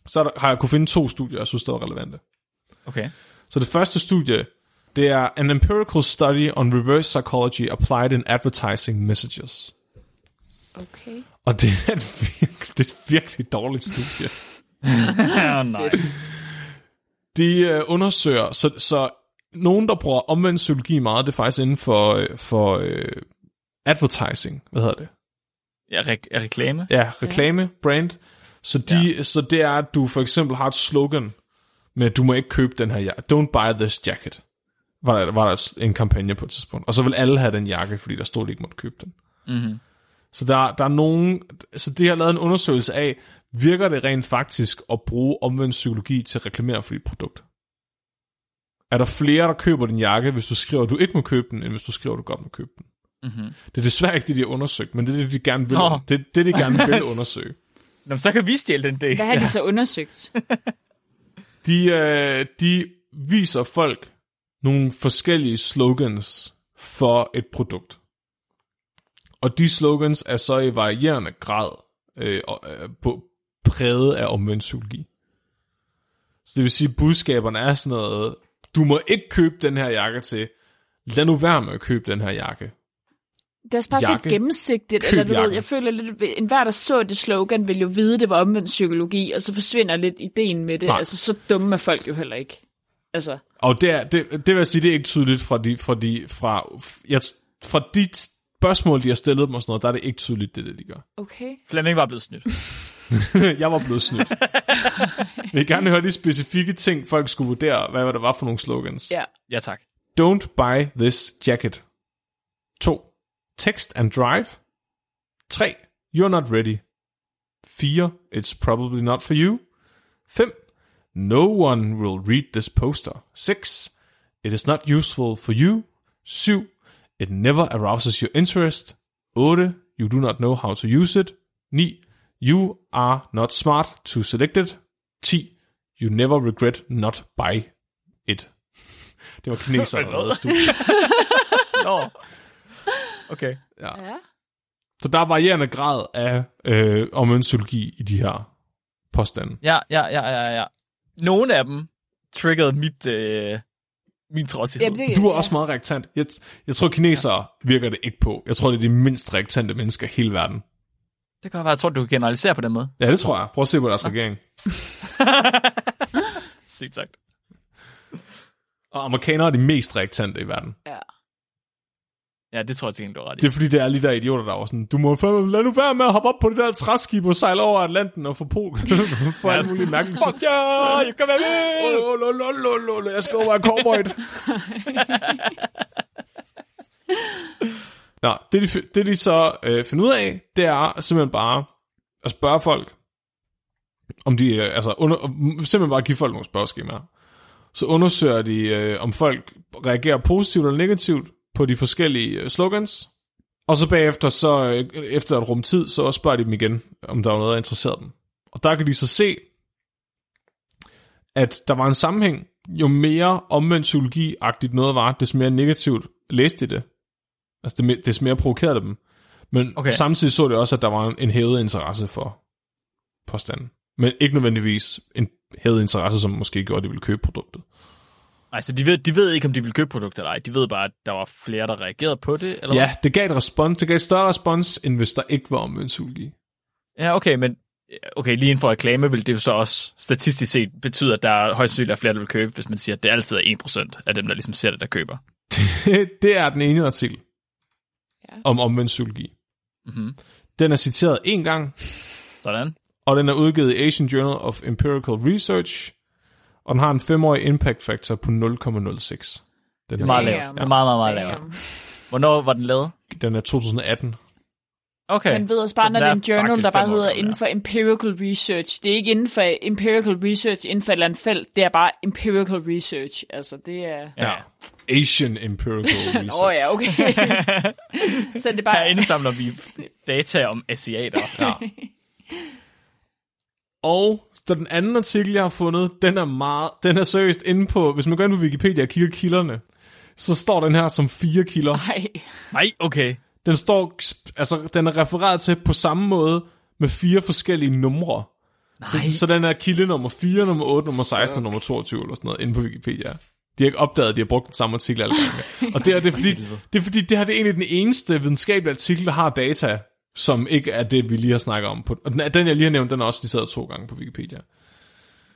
så er der, har jeg kunne finde to studier, jeg synes, der er relevante. Okay. Så det første studie, det er An Empirical Study on Reverse Psychology Applied in Advertising Messages. Okay. Og det er et virkelig, det er et virkelig dårligt studie. Ja, nej. De øh, undersøger, så, så nogen, der bruger omvendt psykologi meget, det er faktisk inden for, øh, for øh, advertising, hvad hedder det? Ja, re- reklame. Ja, reklame, ja. brand. Så, de, ja. så det er, at du for eksempel har et slogan med, du må ikke købe den her jakke. Don't buy this jacket. Var der, var der en kampagne på et tidspunkt. Og så vil alle have den jakke, fordi der stod, at de ikke måtte købe den. Mm-hmm. Så der, der er nogen, så det har lavet en undersøgelse af, virker det rent faktisk at bruge omvendt psykologi til at reklamere for dit produkt? Er der flere, der køber din jakke, hvis du skriver, at du ikke må købe den, end hvis du skriver, at du godt må købe den? Mm-hmm. Det er desværre ikke det, de har undersøgt, men det er det, de gerne vil, det, det, de gerne vil undersøge. Nå, så kan vi stjæle den dag. Hvad har de så undersøgt? De, øh, de viser folk nogle forskellige slogans for et produkt. Og de slogans er så i varierende grad øh, og, øh, på, præget af omvendt psykologi. Så det vil sige, at budskaberne er sådan noget, du må ikke købe den her jakke til, lad nu være med at købe den her jakke. Det er også bare så gennemsigtigt, Køb eller du ved, jakken. jeg føler lidt, en hver der så det slogan, vil jo vide, det var omvendt psykologi, og så forsvinder lidt ideen med det. Nej. Altså, så dumme er folk jo heller ikke. Altså, Og det, er, det, det vil jeg sige, det er ikke tydeligt fra de, fra de, fra, jeg, fra de spørgsmål, de har stillet dem og sådan noget, der er det ikke tydeligt, det det, de gør. okay. Flemming var blevet snydt. jeg var blevet snydt. Jeg vil gerne høre de specifikke ting, folk skulle vurdere, hvad det var for nogle slogans. Ja. Ja, tak. Don't buy this jacket. 2. Text and drive. 3. You're not ready. 4. It's probably not for you. 5. No one will read this poster. 6. It is not useful for you. 7. It never arouses your interest. 8. You do not know how to use it. 9. You are not smart to select it. 10. You never regret not buy it. Det var kineser, der lavede studiet. Nå. Okay. Ja. Så der er varierende grad af øh, omvendelsologi i de her påstande. Ja, ja, ja, ja, ja. Nogle af dem triggede mit, øh, min trodsighed. Jamen, det, Du er også meget reaktant. Jeg, jeg tror, kinesere virker det ikke på. Jeg tror, det er de mindst reaktante mennesker i hele verden. Det kan være, jeg tror, du kan generalisere på den måde. Ja, det tror jeg. Prøv at se på deres regering. Sygt sagt. Og amerikanere er de mest reaktante i verden. Ja. Ja, det tror jeg til gengæld, du ret i. Det er fordi, det er lige der idioter, der var sådan, du må lad nu være med at hoppe op på det der træskib og sejle over Atlanten og få Polen. for alt muligt mærkeligt. Fuck ja, jeg kan være med! Åh, lo, lo, lo, lo, lo, jeg skal over cowboy. Nå, det de, det de så øh, finder ud af, det er simpelthen bare at spørge folk, om de, øh, altså under, simpelthen bare give folk nogle spørgeskemaer. Så undersøger de, øh, om folk reagerer positivt eller negativt på de forskellige øh, slogans. Og så bagefter, så øh, efter et rum tid, så spørger de dem igen, om der var noget, der interesserede dem. Og der kan de så se, at der var en sammenhæng. Jo mere omvendt psykologi-agtigt noget var, des mere negativt læste de det. Altså, des mere provokerede det dem. Men Okay. samtidig så det også, at der var en, en hævet interesse for påstanden. Men ikke nødvendigvis en hævet interesse, som måske gjorde, at de ville købe produktet. Altså, de ved, de ved ikke, om de vil købe produkter eller ej. De ved bare, at der var flere, der reagerede på det, eller Ja, det gav et respons. Det gav et større respons, end hvis der ikke var omvendt hvad? Ja, okay, men okay, lige inden for reklame vil det jo så også statistisk set betyde, at der er højst sandsynligt er flere, der vil købe, hvis man siger, at det altid er 1% af dem, der ligesom ser det, der køber. det er den ene artikel Ja. om omvendt psykologi. Mhm. Den er citeret en gang, Sådan. og den er udgivet i Asian Journal of Empirical Research, og den har en femårig impact factor på 0,06. Den Det er meget lavt. Det er meget, meget, meget lavt. Hvornår var den lavet? Den er 2018. Okay. Man ved også bare, når den det er en journal, der bare hedder inden for empirical research. Det er ikke inden for empirical research inden for et eller andet felt. Det er bare empirical research. Altså, det er... Ja. Asian Empirical Research. Åh oh, ja, okay. så det bare... Herinde samler vi data om asiater. Ja. Og så den anden artikel, jeg har fundet, den er meget, den er seriøst inde på, hvis man går ind på Wikipedia og kigger kilderne, så står den her som fire kilder. Nej. Nej, okay. Den står, altså den er refereret til på samme måde med fire forskellige numre. Nej. Så, så den er kilde nummer 4, nummer 8, nummer 16 og nummer 22 eller sådan noget inde på Wikipedia. De har ikke opdaget, at de har brugt den samme artikel alle gange. Og det er, det er, fordi, det er fordi, det her det er egentlig den eneste videnskabelige artikel, der har data, som ikke er det, vi lige har snakket om. På, og den, den, jeg lige har nævnt, den er også citeret to gange på Wikipedia.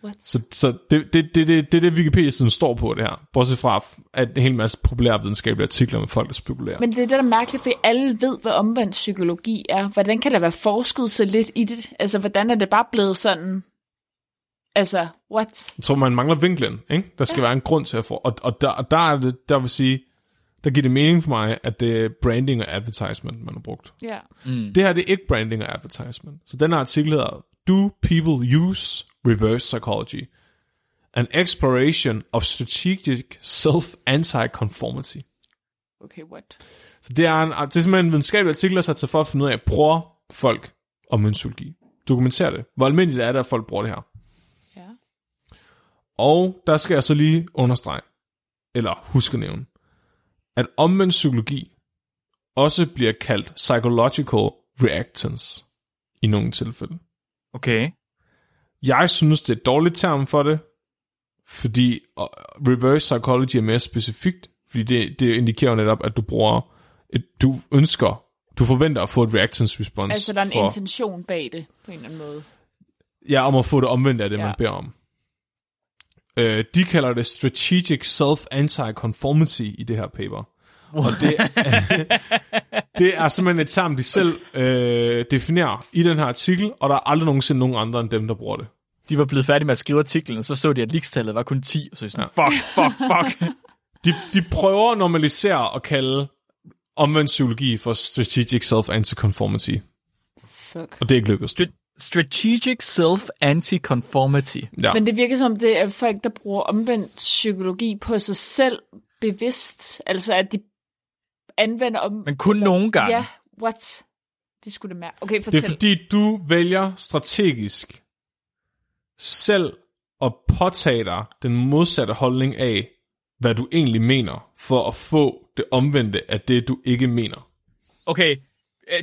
What? Så, så det, det, det, det, det er det, Wikipedia sådan står på det her. Bortset fra, at en hel masse populære videnskabelige artikler med folk, der spekulerer. Men det er det, der er mærkeligt, for alle ved, hvad omvendt psykologi er. Hvordan kan der være forsket så lidt i det? Altså, hvordan er det bare blevet sådan... Altså, what? Jeg tror, man mangler vinklen, ikke? Der skal ja. være en grund til at få... Og, og der, og der er det, der vil sige, der giver det mening for mig, at det er branding og advertisement, man har brugt. Ja. Mm. Det her, det er ikke branding og advertisement. Så den her artikel hedder, Do people use reverse psychology? An exploration of strategic self-anti-conformity. Okay, what? Så det er, en, det er simpelthen en videnskabelig artikel, der sat sig for at finde ud af, bruger folk om psykologi. Dokumentere det. Hvor almindeligt er det, at folk bruger det her? Ja. Og der skal jeg så lige understrege, eller huske at nævne, at omvendt psykologi også bliver kaldt psychological reactance i nogle tilfælde. Okay. Jeg synes, det er et dårligt term for det, fordi reverse psychology er mere specifikt, fordi det, det indikerer jo netop, at du bruger, et, du ønsker, du forventer at få et reactance response. Altså, der er en for, intention bag det, på en eller anden måde. Ja, om at få det omvendt af det. Ja. man beder om. Øh, de kalder det strategic self-anti-conformity i det her paper. Og det, det er simpelthen et term, de selv øh, definerer i den her artikel, og der er aldrig nogensinde nogen andre end dem, der bruger det. De var blevet færdige med at skrive artiklen, og så så de, at likstallet var kun 10, og så er de sådan, ja. fuck, fuck, fuck. De, de prøver at normalisere og kalde omvendt psykologi for strategic self-anti-conformity. Fuck. Og det er ikke lykkedes. Stra- strategic self-anti-conformity. Ja. Men det virker som, det er folk, der bruger omvendt psykologi på sig selv bevidst. Altså, at de anvender om... Men kun nogle gange. Ja, what? Det skulle det mærke. Okay, Det fortæl. er fordi, du vælger strategisk selv at påtage dig den modsatte holdning af, hvad du egentlig mener, for at få det omvendte af det, du ikke mener. Okay,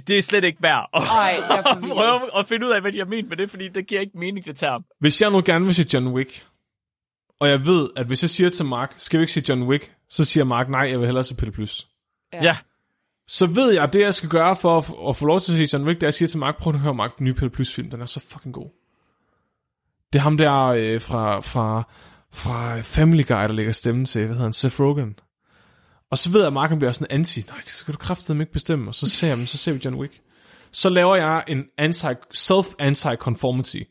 det er slet ikke værd at Ej, jeg forvirret. prøve at finde ud af, hvad de har ment med det, fordi det giver ikke mening, det term. Hvis jeg nu gerne vil se John Wick, og jeg ved, at hvis jeg siger til Mark, skal vi ikke se John Wick, så siger Mark, nej, jeg vil hellere se Peter Plus. Ja. ja. Så ved jeg, at det jeg skal gøre for at, at få lov til at se John Wick, det er at sige til Mark, prøv at høre Mark, den nye Peter Plus film, den er så fucking god. Det er ham der øh, fra, fra, fra Family Guy, der lægger stemmen til, hvad hedder han, Seth Rogen. Og så ved jeg, at Mark han bliver sådan anti, nej, det skal du kraftedeme ikke bestemme, og så ser jeg, "Men så ser vi John Wick. Så laver jeg en anti, self-anti-conformity.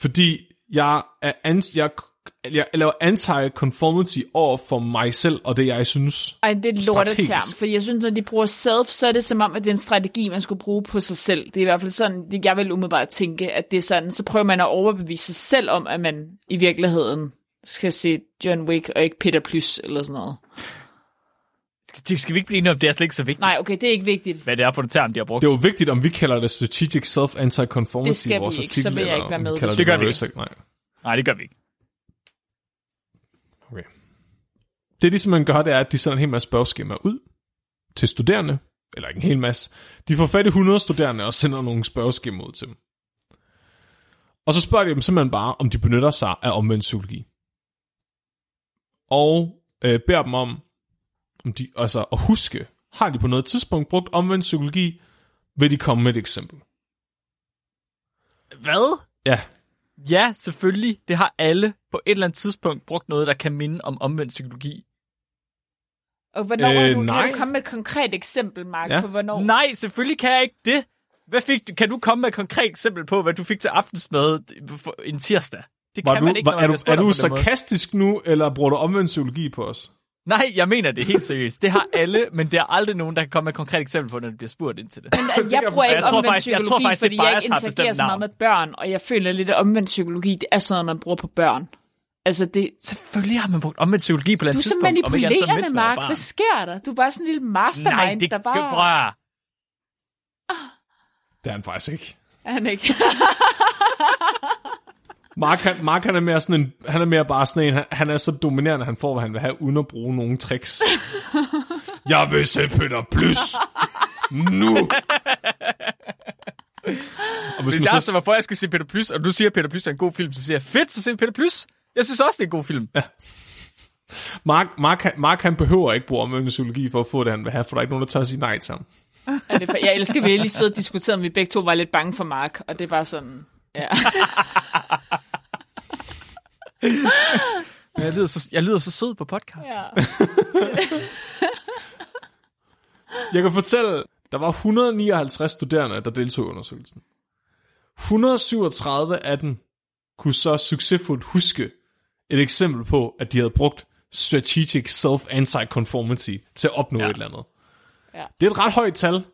Fordi jeg er anti, jeg, jeg laver anti-conformity over for mig selv, og det jeg synes. Ej, det er et lorteterm, Strategisk. for jeg synes, når de bruger self, så er det som om, at det er en strategi, man skulle bruge på sig selv. Det er i hvert fald sådan, det- jeg vil umiddelbart tænke, at det er sådan, så prøver man at overbevise sig selv om, at man i virkeligheden skal se John Wick og ikke Peter Plus eller sådan noget. Skal, skal vi ikke blive enige om, det er slet ikke så vigtigt, Nej, okay, det er ikke vigtigt. hvad det er for et term, de har brugt? Det er jo vigtigt, om vi kalder det strategic self-anti-conformity Det skal i vores vi ikke, artikel, så vil jeg ikke være med. kalder Det gør vi research- Nej. Nej, det gør vi ikke. Okay. Det de simpelthen gør, det er, at de sender en hel masse spørgeskemaer ud til studerende, eller ikke en hel masse. De får fat i 100 studerende og sender nogle spørgeskemaer ud til dem. Og så spørger de dem simpelthen bare, om de benytter sig af omvendt psykologi. Og øh, beder dem om, om de, altså at huske, har de på noget tidspunkt brugt omvendt psykologi, vil de komme med et eksempel. Hvad? Ja, Ja, selvfølgelig. Det har alle på et eller andet tidspunkt brugt noget, der kan minde om omvendt psykologi. Og hvornår Øh, øh, du, nej. kan du komme med et konkret eksempel, Mark, Ja. på hvornår? Nej, selvfølgelig kan jeg ikke det. Hvad fik du, kan du komme med et konkret eksempel på, hvad du fik til aftensmad en tirsdag? Det var kan du, man ikke, var, når er, man du, er du den måde. sarkastisk nu, eller bruger du omvendt psykologi på os? Nej, jeg mener det helt seriøst. Det har alle, men det er aldrig nogen, der kan komme med et konkret eksempel på, når de bliver spurgt ind til det. Men at jeg bruger ikke tror omvendt faktisk- jeg tror psykologi, faktisk, det fordi er jeg bias ikke har interagerer så meget navn. med børn, og jeg føler lidt, at omvendt psykologi, det er sådan noget, man bruger på børn. Altså, det, Selvfølgelig har man brugt omvendt psykologi på et du er så tidspunkt. manipulerende, var Mark. Hvad sker der? Du er bare sådan en lille mastermind, Nej, det der bare... bare... Det er han faktisk ikke. Er han ikke? Mark, han, Mark han er mere sådan en, han er mere bare sådan en, han, han er så dominerende, han får, hvad han vil have, uden at bruge nogen tricks. Jeg vil se Peter Plus. Nu. Og hvis, Hvis jeg så, altså, hvorfor jeg skal se Peter Plys, og du siger, at Peter Plys er en god film, så siger jeg, fedt, så vi Peter Plys. Jeg synes også, det er en god film. Ja. Mark, Mark, han- Mark, han behøver ikke bruge omvendt psykologi for at få det, han vil have, for der er ikke nogen, der tør at sige nej til ham. Det for, jeg elsker, at vi lige sidder og diskuterer, om vi begge to var lidt bange for Mark, og det er bare sådan... Ja. Jeg lyder, så, jeg lyder så sød på podcast. Ja. Jeg kan fortælle, der var 159 studerende, der deltog i undersøgelsen. 137 af dem kunne så succesfuldt huske et eksempel på, at de havde brugt strategic self-anti-conformity til at opnå ja. Et eller andet. Ja. Det er et ret højt tal.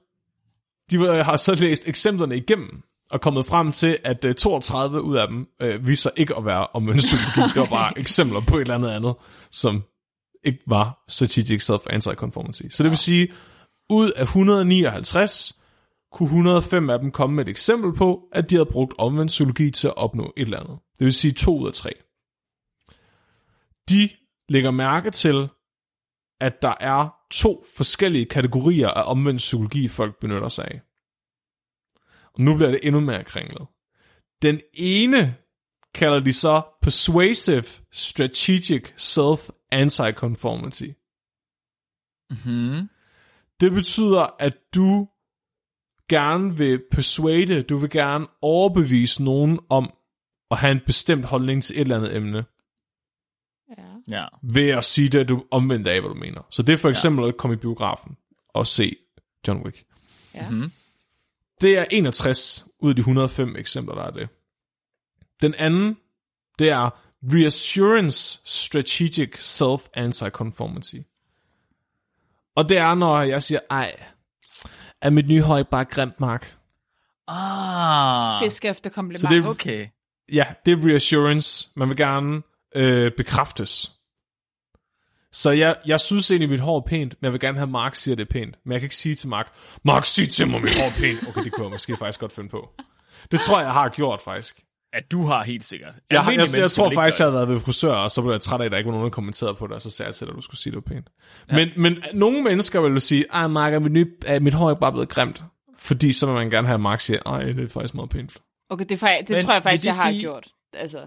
De har så læst eksemplerne igennem og kommet frem til, at øh, 32 ud af dem øh, viser ikke at være omvendt psykologi. Det var bare eksempler på et eller andet andet, som ikke var strategic self-anti-conformity. Så det vil sige, ud af 159 kunne 105 af dem komme med et eksempel på, at de havde brugt omvendt psykologi til at opnå et eller andet. Det vil sige 2 ud af 3. De lægger mærke til, at der er to forskellige kategorier af omvendt psykologi, folk benytter sig af. Og nu bliver det endnu mere kringlet. Den ene kalder de så persuasive strategic self anti-conformity. Mm-hmm. Det betyder, at du gerne vil persuade, du vil gerne overbevise nogen om at have en bestemt holdning til et eller andet emne, ja. Ja. ved at sige det, du omvendt af, hvad du mener. Så det er for eksempel ja. at komme i biografen og se John Wick. ja. Mm-hmm. Det er 61 ud af de 105 eksempler, der er det. Den anden, det er Reassurance Strategic Self-Anti-Conformity. Og det er, når jeg siger, ej, er mit nye ikke bare grimt, Mark? Ah, Fisk efter kompliment. Så det er- okay. Ja, det er reassurance. Man vil gerne øh, bekræftes. Så jeg, jeg synes egentlig, mit hår er pænt, men jeg vil gerne have, at Mark siger, det er pænt. Men jeg kan ikke sige til Mark, Mark, sig til mig, mit hår er pænt. Okay, det kunne jeg måske faktisk godt finde på. Det tror jeg, jeg har gjort, faktisk. At du har helt sikkert. Jeg, jeg, Almindelige jeg, jeg mennesker tror faktisk, jeg havde været ved frisør, og så blev jeg træt af, at der ikke var nogen, der kommenterede på det, og så sagde jeg til dig, at du skulle sige, det var pænt. Ja. Men, men nogle mennesker vil jo sige, ej Mark, er mit, nye, er mit hår ikke bare blevet grimt? Fordi så vil man gerne have, at Mark siger, ej, det er faktisk meget pænt. Okay, det, er, faktisk- det Men tror jeg faktisk, jeg har sige- gjort. Altså,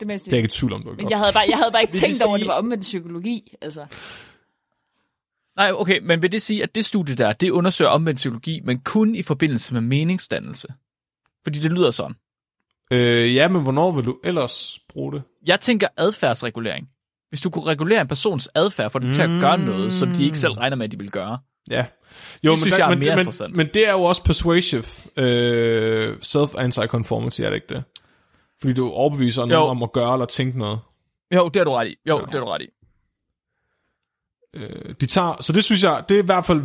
det mest Det er jeg ikke i tvivl om, du har Men jeg havde bare, jeg havde bare ikke tænkt over, at det sige- var omvendt psykologi. Altså. Nej, okay, men vil det sige, at det studie der, det undersøger omvendt psykologi, men kun i forbindelse med meningsdannelse? Fordi det lyder sådan. Øh, ja, men hvornår vil du ellers bruge det? Jeg tænker adfærdsregulering. Hvis du kunne regulere en persons adfærd, for det til at gøre noget, som de ikke selv regner med, at de vil gøre. Ja. Jo, Det synes jeg er men, mere men, interessant. Men, men det er jo også persuasive øh, self-anti-conformity, er det ikke det? Fordi du overbeviser nogen Jo. om at gøre eller tænke noget. Jo, det er du ret i. Jo, Ja. det er du ret i. Øh, de tager, så det synes jeg, det er i hvert fald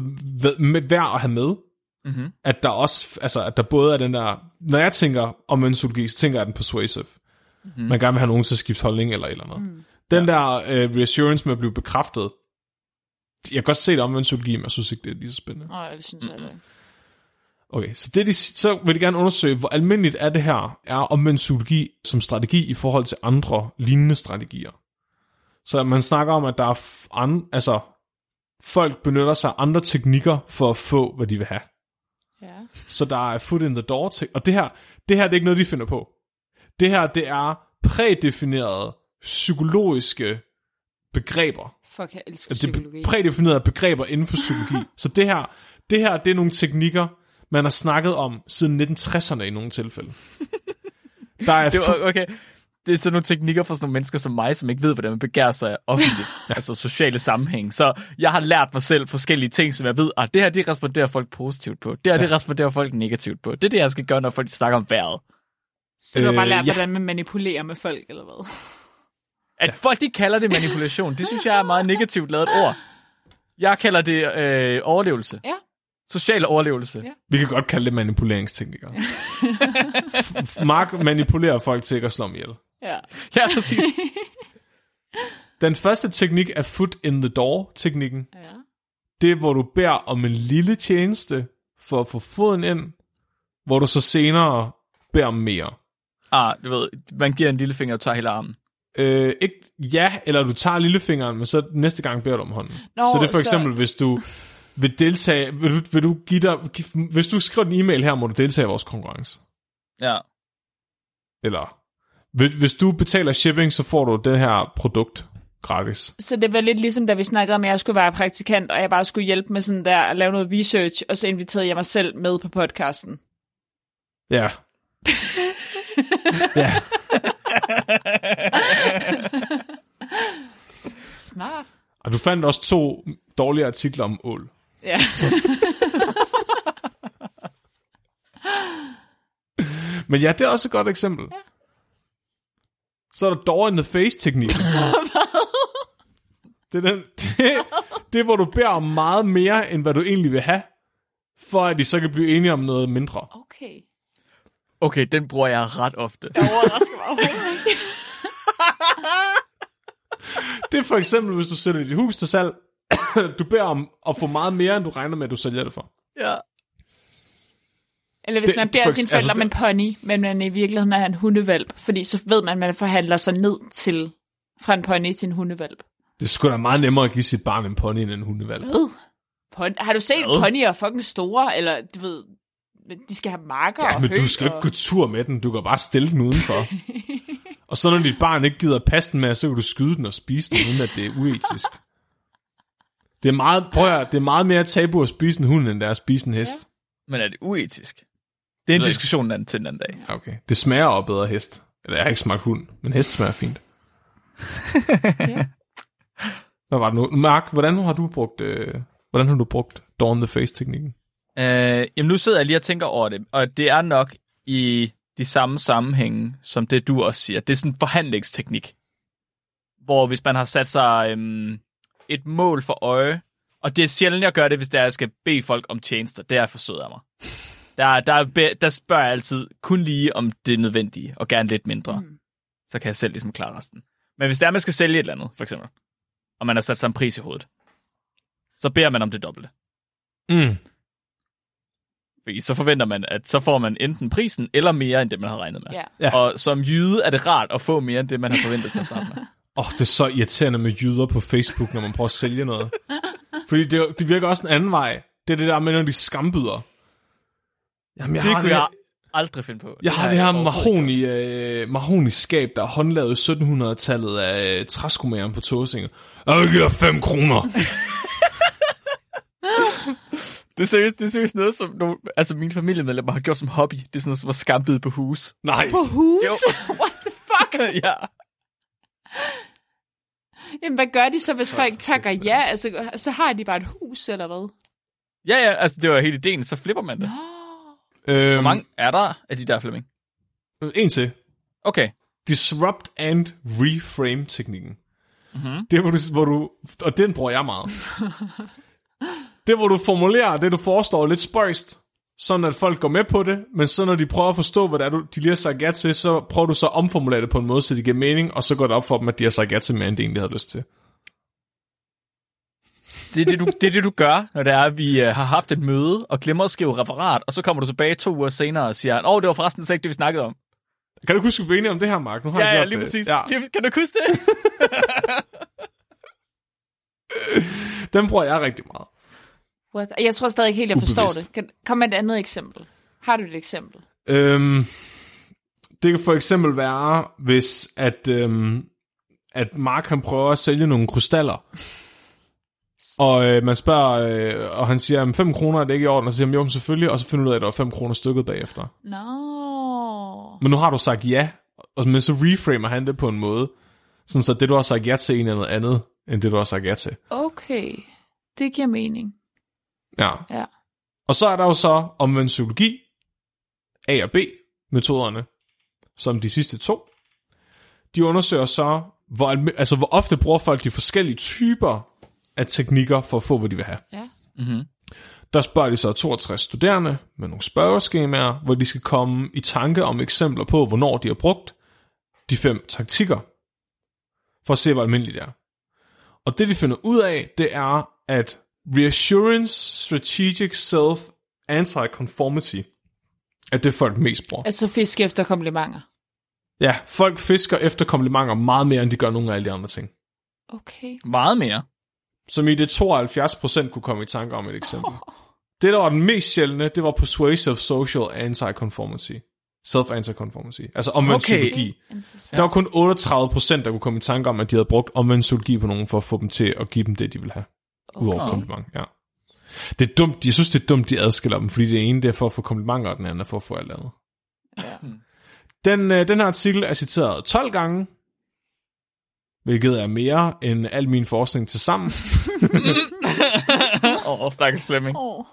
med, værd at have med, Mm-hmm. at der også, altså at der både er den der, når jeg tænker om mentologi, så tænker jeg den persuasive. Mm-hmm. Man gerne vil have nogen til at skifte holdning eller eller andet. Mm. Den ja. der øh, reassurance med at blive bekræftet, jeg kan godt se det om mentologi, men jeg synes ikke, det er lige så spændende. Nej, det synes jeg ikke. Okay, så, det, de, så vil de gerne undersøge, hvor almindeligt er det her, er omvendt psykologi som strategi i forhold til andre lignende strategier. Så man snakker om, at der er f- an, altså, folk benytter sig af andre teknikker for at få, hvad de vil have. Ja. Så der er foot in the door til, og det her, det her det er ikke noget, de finder på. Det her, det er prædefinerede psykologiske begreber. Fuck, jeg elsker Altså, psykologi. Det er prædefinerede begreber inden for psykologi. så det her, det her, det er nogle teknikker, man har snakket om siden 1960'erne i nogle tilfælde. Der er Det var, okay. Det er sådan nogle teknikker for sådan nogle mennesker som mig, som ikke ved, hvordan man begærer sig offentligt. altså sociale sammenhæng. Så jeg har lært mig selv forskellige ting, som jeg ved, at det her, det responderer folk positivt på. Det her, det responderer folk negativt på. Det er det, jeg skal gøre, når folk snakker om vejret. Så du har bare Øh, lært, ja. hvordan man manipulerer med folk, eller hvad? At folk, de kalder det manipulation, det synes jeg er meget negativt lavet ord. Jeg kalder det øh, overlevelse. Ja. Social overlevelse. Ja. Vi kan godt kalde det manipuleringsteknikker. F- Mark manipulerer folk til ikke at slå dem ihjel. Ja. ja præcis. Den første teknik er foot in the door teknikken. ja. Det er, hvor du beder om en lille tjeneste for at få foden ind, hvor du så senere beder om mere. Ah, du ved, man giver en lille finger og tager hele armen. Øh, ikke, ja, eller du tager lillefingeren, men så næste gang beder du om hånden. Nå, så det er for så- eksempel, hvis du vil deltage, vil du, vil du give dig, hvis du skriver en e-mail her, må du deltage i vores konkurrence. Ja. Eller, hvis- hvis du betaler shipping, så får du det her produkt gratis. Så det var lidt ligesom, da vi snakkede om, at jeg skulle være praktikant, og jeg bare skulle hjælpe med sådan der at lave noget research, og så inviterede jeg mig selv med på podcasten. Ja. ja. Smart. Og du fandt også to dårlige artikler om ål. Ja. Men ja, det er også et godt eksempel. Ja. Så er der door in the face teknik. det, er den, det, det er, hvor du beder om meget mere, end hvad du egentlig vil have, for at de så kan blive enige om noget mindre. Okay. Okay, den bruger jeg ret ofte. Jeg overrasker mig overhovedet ikke. Det er for eksempel, hvis du sætter dit hus til salg, du beder om at få meget mere, end du regner med, at du sælger det for. Ja. Eller hvis Det- man beder sine forældre altså, om en pony, men man i virkeligheden er en hundevalp, fordi så ved man, at man forhandler sig ned til fra en pony til en hundevalp. Det skulle da meget nemmere at give sit barn en pony end en hundevalg. Hvad? Pon- har du set Hvad? ponyer fucking store, eller du ved, de skal have marker Ja, og men du skal og... ikke gå tur med den. Du kan bare stille den udenfor. og så når dit barn ikke gider passe den med, så kan du skyde den og spise den, uden at det er uetisk. Det er meget, prøv at, det er meget mere tabu at spise en hund, end det er at spise en hest. Men er det uetisk? Det er en diskussion anden til en anden dag. Ja. Okay. Det smager også bedre hest. Eller jeg har ikke smagt hund, men hest smager fint. Ja. Hvad var det nu? Mark, hvordan har du brugt, øh, hvordan har du brugt Dawn the Face-teknikken? Øh, jamen nu sidder jeg lige og tænker over det, og det er nok i de samme sammenhænge, som det du også siger. Det er sådan en forhandlingsteknik, hvor hvis man har sat sig øhm, et mål for øje, og det er sjældent, jeg gør det, hvis det er, jeg skal bede folk om tjenester, det er for sød af mig. Der, der, er der spørger jeg altid kun lige, om det er nødvendigt, og gerne lidt mindre. Mm. Så kan jeg selv ligesom klare resten. Men hvis det er, man skal sælge et eller andet, for eksempel, og man har sat sig en pris i hovedet, så beder man om det dobbelte. Mm. Fordi så forventer man, at så får man enten prisen, eller mere end det, man har regnet med. Ja. Ja. Og som jyde er det rart at få mere end det, man har forventet til at starte med. Åh, oh, det er så irriterende med jyder på Facebook, når man prøver at sælge noget. Fordi det, det virker også en anden vej. Det er det der med, når de skambyder. Jamen, jeg Det har kunne det, jeg aldrig finde på. jeg har det her mahoni, øh, mahoni skab, der er håndlavet i 1700-tallet af øh, træskomageren på Tåsinge. Jeg giver 5 kroner. Det er seriøst, det er seriøst noget, som nogle, altså mine familiemedlemmer har gjort som hobby. Det er sådan noget, som at skambide på hus. Nej. På hus? Jo. What the fuck? ja. Jamen, hvad gør de så, hvis folk takker ja? Altså, så har de bare et hus, eller hvad? Ja, ja, altså det var hele ideen, så flipper man det. Øhm, Hvor mange er der af de der, Flemming? En til. Okay. Disrupt and reframe teknikken. Mm-hmm. Det er, hvor du, hvor du, og den bruger jeg meget. det er, hvor du formulerer det, du forestår lidt spøjst, sådan at folk går med på det, men så når de prøver at forstå, hvad det er, du, de lige har sagt ja til, så prøver du så at omformulere det på en måde, så det giver mening, og så går det op for dem, at de har sagt ja til mere, end de egentlig havde lyst til. Det er det, du, det er det, du gør, når det er, at vi uh, har haft et møde og glemmer at skrive referat, og så kommer du tilbage to uger senere og siger, åh, oh, det var forresten slet ikke det, vi snakkede om. Kan du huske, at vi enige om det her, Mark? Nu har Ja, jeg ja, lige det. præcis. Ja. Kan du huske det? den bruger jeg rigtig meget. What? Jeg tror stadig ikke helt, jeg forstår Ubevidst. det. Kan, kom med et andet eksempel. Har du et eksempel? Øhm, det kan for eksempel være, hvis at, øhm, at Mark han prøver at sælge nogle krystaller. Og øh, man spørger, øh, og han siger, 5 kroner er det ikke i orden, og så siger han, jo, selvfølgelig, og så finder du ud af, at der var 5 kroner stykket bagefter. Nå. Men nu har du sagt ja, og, men så reframer han det på en måde, sådan så det, du har sagt ja til, en er noget andet, end det, du har sagt ja til. Okay. Det giver mening. Ja. Ja. Og så er der jo så omvendt psykologi, A og B-metoderne, som de sidste to. De undersøger så, hvor, altså, hvor ofte bruger folk de forskellige typer af teknikker for at få, hvad de vil have. Ja. mm-hmm. Der spørger de så 62 studerende med nogle spørgeskemaer, hvor de skal komme i tanke om eksempler på, hvornår de har brugt de fem taktikker, for at se, hvor almindeligt det er. Og det, de finder ud af, det er, at reassurance, strategic self, anti-conformity, er det, folk mest bruger. Altså fisk efter komplimenter. Ja, folk fisker efter komplimenter meget mere, end de gør nogle af alle de andre ting. Okay. Meget mere. Som i det 72% kunne komme i tanke om et eksempel. Det, der var den mest sjældne, det var persuasive social anti-conformity. Self-anti-conformity. Altså omvendt Okay. psykologi. Der var kun 38%, der kunne komme i tanke om, at de havde brugt omvendt psykologi på nogen, for at få dem til at give dem det, de ville have. Udover Okay. kompliment, ja. Det er dumt, jeg synes, det er dumt, de adskiller dem, fordi det ene det er for at få komplimenter, og den anden er for at få alt andet. Ja. Den, øh, den her artikel er citeret 12 gange, hvilket er mere end al min forskning til sammen. Åh, oh, stakkels Flemming. Oh.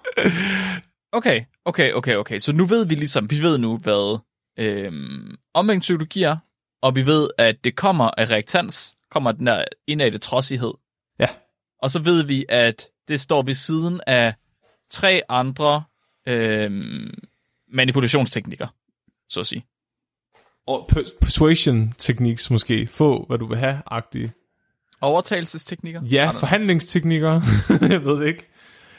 Okay, okay, okay, okay. Så nu ved vi ligesom, vi ved nu, hvad øhm, omvendt psykologi er, og vi ved, at det kommer af reaktans, kommer den der indadte trodsighed. Ja. Og så ved vi, at det står ved siden af tre andre øhm, manipulationsteknikker, så at sige. Og per- persuasion techniques måske. Få, hvad du vil have, agtige. Overtagelsesteknikker? Ja, forhandlingsteknikker. jeg ved det ikke.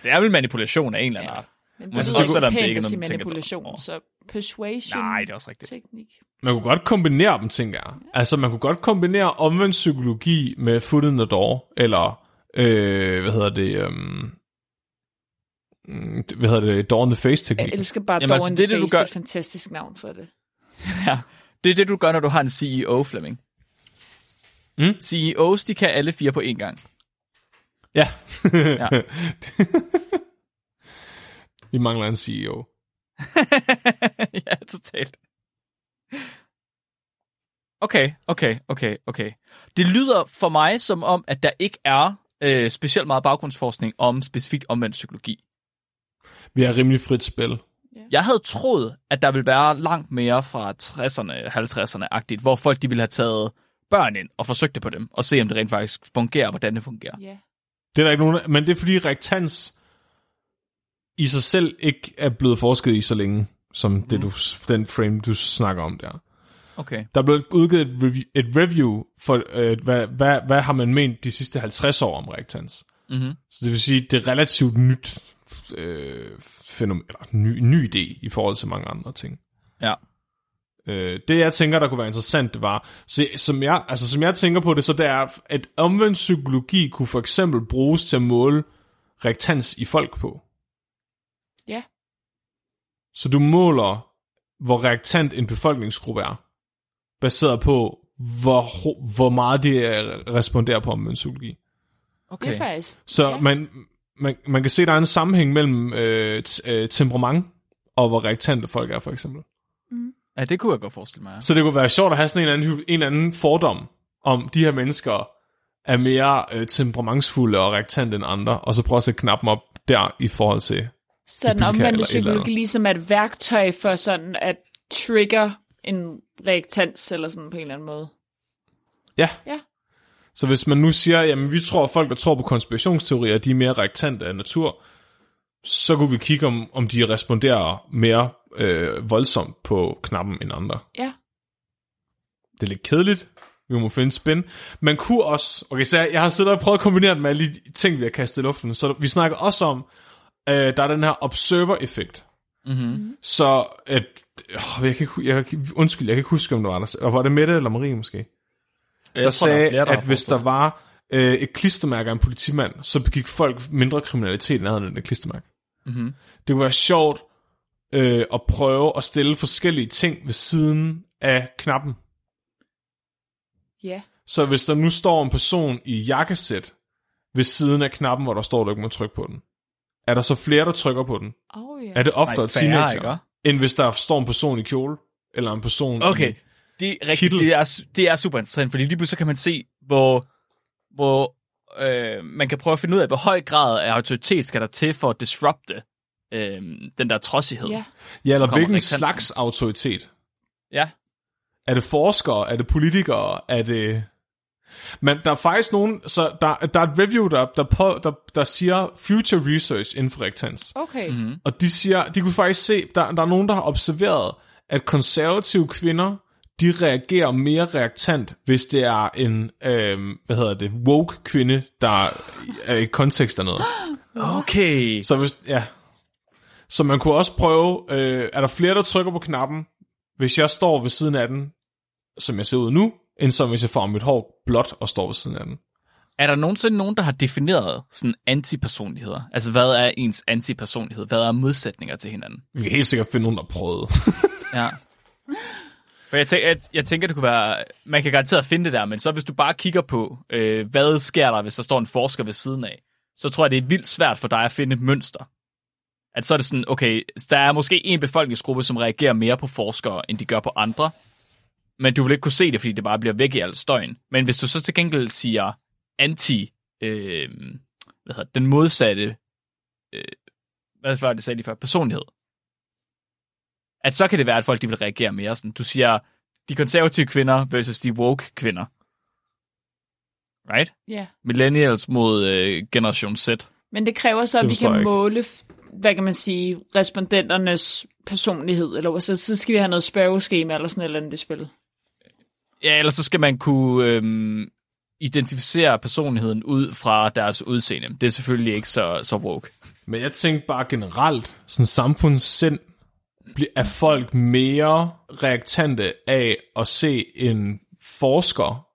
Det er vel manipulation af en eller anden Ja. art. Men det så er ikke selvom så det pænt ikke at sige tænker manipulation, så persuasion Nej, det er også rigtigt. teknik. Man kunne godt kombinere dem, tænker jeg. Altså, man kunne godt kombinere omvendt psykologi med foot in the door, eller, øh, hvad hedder det, mm, hvad hedder det, in the face teknik. Jeg elsker bare Jamen, altså, in det er the det, du Face, gør- det er et fantastisk navn for det. Ja, det er det, du gør, når du har en CEO, Flemming. Mm. CEOs, de kan alle fire på én gang. Ja. Ja. Vi mangler en CEO. ja, totalt. Okay, okay, okay, okay. Det lyder for mig som om, at der ikke er øh, specielt meget baggrundsforskning om specifikt omvendt psykologi. Vi har rimelig frit spil. Jeg havde troet, at der ville være langt mere fra 60'erne, 50'erne-agtigt, hvor folk de ville have taget børn ind og forsøgt det på dem, og se om det rent faktisk fungerer, og hvordan det fungerer. Ja. Det er der ikke nogen, men det er fordi reaktans i sig selv ikke er blevet forsket i så længe, som det, du, den frame, du snakker om der. Okay. Der er blevet udgivet et review, et review for, øh, hvad, hvad, hvad har man ment de sidste 50 år om reaktans. Mm-hmm. Så det vil sige, det er relativt nyt øh, fænomen, eller ny, ny idé i forhold til mange andre ting. Ja. Øh, det jeg tænker, der kunne være interessant, det var, så, som, jeg, altså, som jeg tænker på det, så det er, at omvendt psykologi kunne for eksempel bruges til at måle reaktans i folk på. Ja. Så du måler, hvor reaktant en befolkningsgruppe er, baseret på, hvor, hvor meget de responderer på omvendt psykologi. Okay. Det er faktisk... Så ja. man, man, man kan se, at der er en sammenhæng mellem øh, t- øh, temperament og hvor reaktante folk er, for eksempel. Ja, det kunne jeg godt forestille mig. Så det kunne være sjovt at have sådan en eller anden, en eller anden fordom om, de her mennesker er mere øh, temperamentsfulde og reaktante end andre, og så prøve at sætte knappen op der i forhold til... Så den omvendte psykologi ligesom er et værktøj for sådan at trigger en reaktans eller sådan på en eller anden måde. Ja. Ja. Så hvis man nu siger, jamen vi tror, at folk, der tror på konspirationsteorier, de er mere reaktante af natur, så kunne vi kigge, om, om de responderer mere øh, voldsomt på knappen end andre. Ja. Det er lidt kedeligt. Vi må finde spin. Man kunne også... Okay, så jeg, jeg har siddet og prøvet at kombinere det med alle de ting, vi har kastet i luften. Så vi snakker også om, øh, der er den her observer-effekt. Mm-hmm. Så at... Øh, jeg kan, ikke jeg, kan- undskyld, jeg kan ikke huske, om det var der. Og var det Mette eller Marie måske? der sagde, at hvis der var øh, et klistermærke af en politimand, så begik folk mindre kriminalitet end andet end et klistermærke. Mm-hmm. Det kunne være sjovt øh, at prøve at stille forskellige ting ved siden af knappen. Ja. Så hvis der nu står en person i jakkesæt ved siden af knappen, hvor der står, at du ikke må trykke på den, er der så flere, der trykker på den? Oh, ja. Er det oftere Nej, færre, teenager, ikke? end hvis der står en person i kjole? Eller en person Okay, i... det er, rigtigt, Kittel. det, er, det er super interessant, fordi lige pludselig kan man se, hvor, hvor øh, man kan prøve at finde ud af, hvor høj grad af autoritet skal der til for at disrupte øh, den der trodsighed. Ja. Ja, eller hvilken slags autoritet? ja. Er det forskere? Er det politikere? Er det... Men der er faktisk nogen... Så der, der er et review, der, der, på, der, der siger future research inden for reaktans. Okay. Mhm. Mm-hmm. Og de siger, de kunne faktisk se, der, der er nogen, der har observeret, at konservative kvinder, de reagerer mere reaktant, hvis det er en, øh, hvad hedder det, woke kvinde, der er i kontekst af noget. Okay. Så hvis, ja. Så man kunne også prøve, øh, er der flere, der trykker på knappen, hvis jeg står ved siden af den, som jeg ser ud nu, end som hvis jeg får mit hår blåt og står ved siden af den. Er der nogensinde nogen, der har defineret sådan antipersonligheder? Altså, hvad er ens antipersonlighed? Hvad er modsætninger til hinanden? Vi kan helt sikkert finde nogen, der prøvede. Ja. For jeg, tænker, jeg, jeg tænker, det kunne være... Man kan garanteret finde det der, men så hvis du bare kigger på, øh, hvad sker der, hvis der står en forsker ved siden af, så tror jeg, det er vildt svært for dig at finde et mønster. At så er det sådan, okay, der er måske en befolkningsgruppe, som reagerer mere på forskere, end de gør på andre. Men du vil ikke kunne se det, fordi det bare bliver væk i al støjen. Men hvis du så til gengæld siger anti... Øh, hvad hedder den modsatte... Øh, hvad var det, sagde lige før? Personlighed at så kan det være, at folk de vil reagere mere sådan. Du siger, de konservative kvinder versus de woke kvinder. Right? Ja. Millennials mod øh, generation Z. Men det kræver så, at Det vi kan ikke. måle, hvad kan man sige, respondenternes personlighed, eller så, så skal vi have noget spørgeskema eller sådan et eller andet i spil. Ja, eller så skal man kunne øhm, identificere personligheden ud fra deres udseende. Det er selvfølgelig ikke så, så woke. Men jeg tænkte bare generelt, sådan samfundssind, er folk mere reaktante af at se en forsker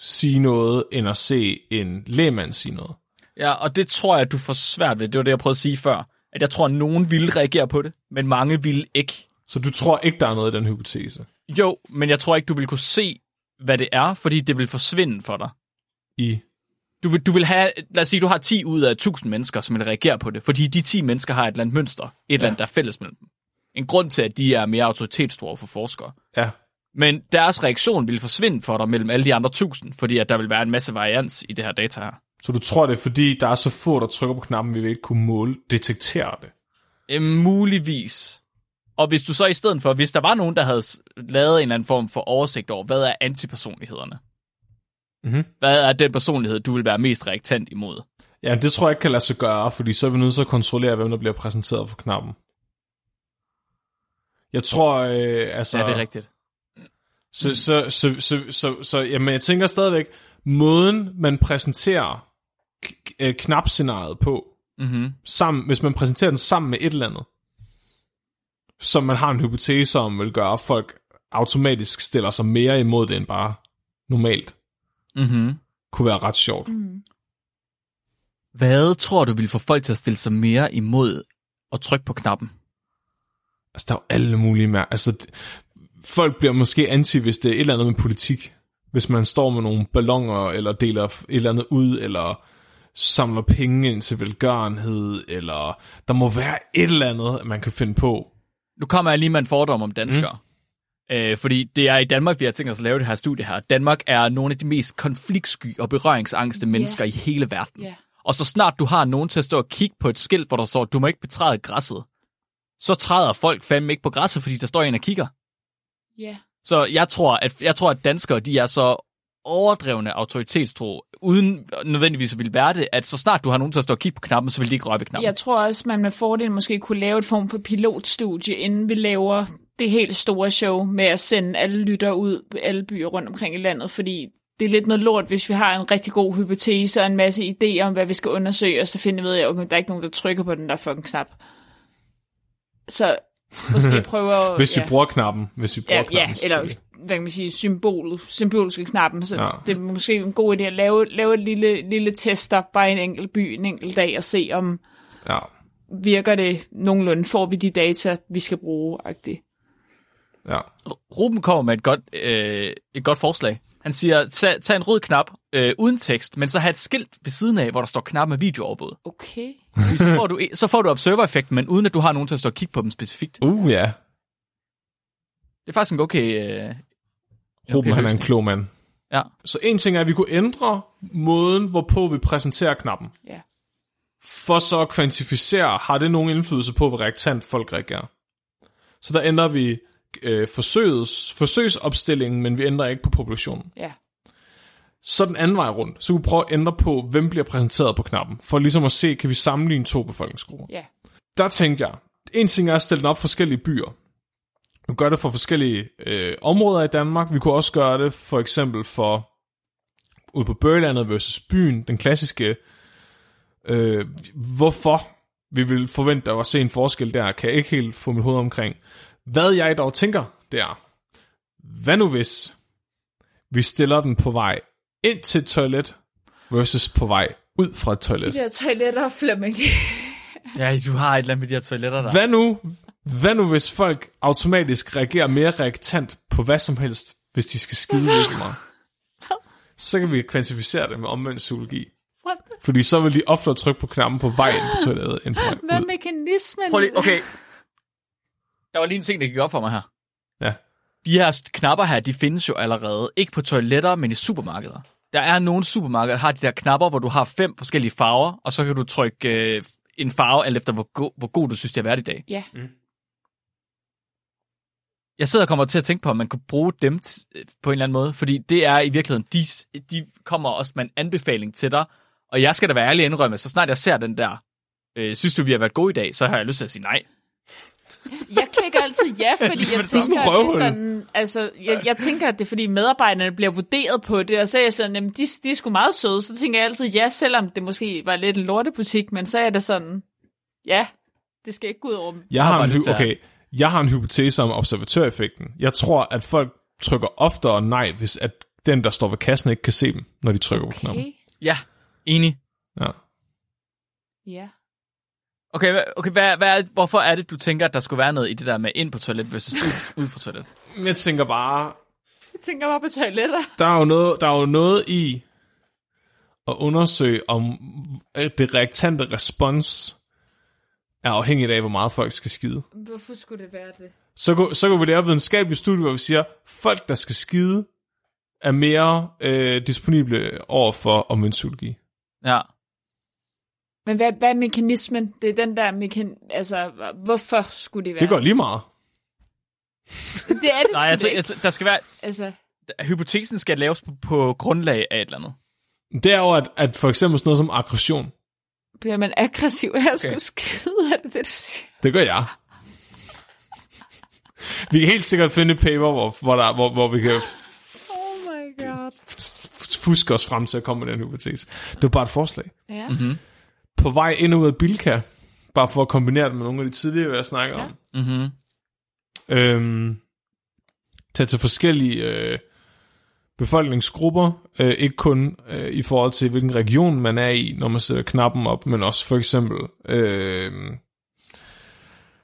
sige noget, end at se en lægmand sige noget. Ja, og det tror jeg, at du får svært ved. Det var det, jeg prøvede at sige før. At jeg tror, at nogen ville reagere på det, men mange ville ikke. Så du tror ikke, der er noget i den hypotese? Jo, men jeg tror ikke, du vil kunne se, hvad det er, fordi det vil forsvinde for dig. I Du vil, du vil have, lad os sige, du har 10 ud af 1000 mennesker, som vil reagere på det, fordi de 10 mennesker har et eller andet mønster, et ja. eller andet, der er fælles mellem dem. En grund til, at de er mere autoritetstro for forskere. ja. Men deres reaktion vil forsvinde for dig mellem alle de andre 1000, fordi at der vil være en masse varians i det her data her. Så du tror det er, fordi der er så få, der trykker på knappen, vi vil ikke kunne måle, detektere det? Øh, muligvis. Og hvis du så i stedet for, hvis der var nogen, der havde lavet en eller anden form for oversigt over, hvad er antipersonlighederne? Mhm. Hvad er den personlighed, du vil være mest reaktant imod? Ja, det tror jeg ikke kan lade sig gøre, fordi så er vi nødt til at kontrollere, hvem der bliver præsenteret for knappen. Jeg tror, øh, altså... Ja, det er rigtigt. Så, så, så, så, så, så jamen, jeg tænker stadigvæk, måden man præsenterer øh, knapscenariet på, Mm-hmm. sammen, hvis man præsenterer den sammen med et eller andet, som man har en hypotese om, vil gøre, at folk automatisk stiller sig mere imod det, end bare normalt, Mm-hmm. kunne være ret sjovt. Mm. Hvad tror du vil få folk til at stille sig mere imod og trykke på knappen? Altså, der er jo alle mulige mær- Altså, folk bliver måske anti, hvis det er et eller andet med politik. Hvis man står med nogle ballonger, eller deler et eller andet ud, eller samler penge ind til velgørenhed, eller der må være et eller andet, man kan finde på. Nu kommer jeg lige med en fordom om danskere. Mm. Øh, fordi det er i Danmark, vi har tænkt os at lave det her studie her. Danmark er nogle af de mest konfliktsky og berøringsangste Ja. mennesker i hele verden. Ja. Og så snart du har nogen til at stå og kigge på et skilt, hvor der står, du må ikke betræde græsset, så træder folk fandme ikke på græsset, fordi der står en og kigger. Ja. Så jeg tror, at, jeg tror, at danskere de er så overdrevne autoritetstro, uden nødvendigvis at ville være det, at så snart du har nogen til at stå og kigge på knappen, så vil de ikke røre ved knappen. Jeg tror også, man med fordel måske kunne lave et form for pilotstudie, inden vi laver det helt store show med at sende alle lytter ud på alle byer rundt omkring i landet, fordi det er lidt noget lort, hvis vi har en rigtig god hypotese og en masse idéer om, hvad vi skal undersøge, og så finder vi ud af, at okay, der er ikke nogen, der trykker på den der fucking knap. Så måske prøve at... Hvis ja. vi bruger knappen. Hvis vi bruger ja, knappen. ja, eller. Hvad kan man sige, symbol, symboliske knappen. Så Ja. det er måske en god idé at lave, lave et lille, lille tester bare i en enkelt by en enkelt dag og se, om Ja. virker det nogenlunde, får vi de data, vi skal bruge. -agtigt. ja. Ruben kommer med et godt, øh, et godt forslag. Han siger, tag, tag en rød knap øh, uden tekst, men så have et skilt ved siden af, hvor der står knap med videooverbud. Okay. Fordi Så får du, så får du observer-effekten, men uden at du har nogen til at stå og kigge på dem specifikt. Uh, ja. Det er faktisk en okay... Øh, Ruben, han er en klog mand. Ja. Så en ting er, at vi kunne ændre måden, hvorpå vi præsenterer knappen. Ja. For så at kvantificere, har det nogen indflydelse på, hvor reaktant folk reagerer. Så der ændrer vi øh, forsøgets, forsøgsopstillingen, men vi ændrer ikke på populationen. Ja. Så den anden vej rundt, så kunne vi prøve at ændre på, hvem bliver præsenteret på knappen, for ligesom at se, kan vi sammenligne to befolkningsgrupper. Ja. Der tænkte jeg, en ting er at stille den op for forskellige byer. Vi gør det for forskellige øh, områder i Danmark. Vi kunne også gøre det for eksempel for ude på Børlandet versus byen, den klassiske, øh, hvorfor vi vil forvente at se en forskel der, kan jeg ikke helt få mit hoved omkring. Hvad jeg dog tænker, det er, hvad nu hvis vi stiller den på vej ind til et toilet versus på vej ud fra et toilet? De der toiletter, Flemming. ja, du har et eller andet med de her toiletter der. Hvad nu, hvad nu hvis folk automatisk reagerer mere reaktant på hvad som helst, hvis de skal skide virkelig meget? Så kan vi kvantificere det med omvendt psykologi. What? Fordi så vil de oftere trykke på knappen på vej ind på toilettet, end på vej Hvad er ud. mekanismen? Prøv lige, okay. Der var lige en ting, der gik op for mig her. Ja. De her knapper her, de findes jo allerede. Ikke på toiletter, men i supermarkeder. Der er nogle supermarkeder, der har de der knapper, hvor du har fem forskellige farver, og så kan du trykke øh, en farve, alt efter hvor, go- hvor god du synes, det har været i dag. Ja. Jeg sidder og kommer til at tænke på, om man kunne bruge dem t- øh, på en eller anden måde, fordi det er i virkeligheden, de, de kommer også med en anbefaling til dig, og jeg skal da være ærlig indrømme, så snart jeg ser den der, øh, synes du, vi har været gode i dag, så har jeg lyst til at sige nej. Jeg klikker altid ja, fordi jeg er sådan tænker, en at det er sådan, altså, jeg, jeg tænker, at det er fordi medarbejderne bliver vurderet på det, og så er jeg sådan, jamen, de, de er sgu meget søde, så tænker jeg altid ja, selvom det måske var lidt en lortebutik, men så er det sådan, ja, det skal ikke gå ud over dem. Jeg har, en, lyst hy- til at- okay, jeg har en hypotese om observatøreffekten. Jeg tror, at folk trykker oftere nej, hvis at den, der står ved kassen, ikke kan se dem, når de trykker på knappen. Okay, Ja, enig. Ja. ja. Okay, okay hvad, hvad er, hvorfor er det, du tænker, at der skulle være noget i det der med ind på toilet versus ud, ud fra toilet? Jeg tænker bare, Jeg tænker bare på toiletter. der er jo noget, der er jo noget i at undersøge, om at det reaktante respons er afhængigt af, hvor meget folk skal skide. Hvorfor skulle det være det? Så, kunne- så kunne vi lave videnskabelige studier, hvor vi siger, folk, der skal skide, er mere øh, disponible over for omvendt psykologi. Ja. Men hvad, hvad er mekanismen? Det er den der mekan... Altså, hvorfor skulle det være? Det går lige meget. Det er det Nej, da ikke. altså, der skal være, Altså, hypotesen skal laves på, på grundlag af et eller andet. Det er jo, at, at for eksempel sådan noget som aggression, bliver man aggressiv af at skulle skide, er det det, du siger? Det gør jeg. Vi kan helt sikkert finde et paper, hvor, hvor, der, hvor, hvor vi kan Oh my god. fuske os frem til at komme med den hypotese. Det var bare et forslag. Ja. Mhm. På vej ind og ud af Bilka, bare for at kombinere det med nogle af de tidligere, jeg snakker Ja. om. Mm-hmm. Øhm, tage til forskellige øh, befolkningsgrupper, øh, ikke kun øh, i forhold til, hvilken region man er i, når man sætter knappen op, men også for eksempel øh,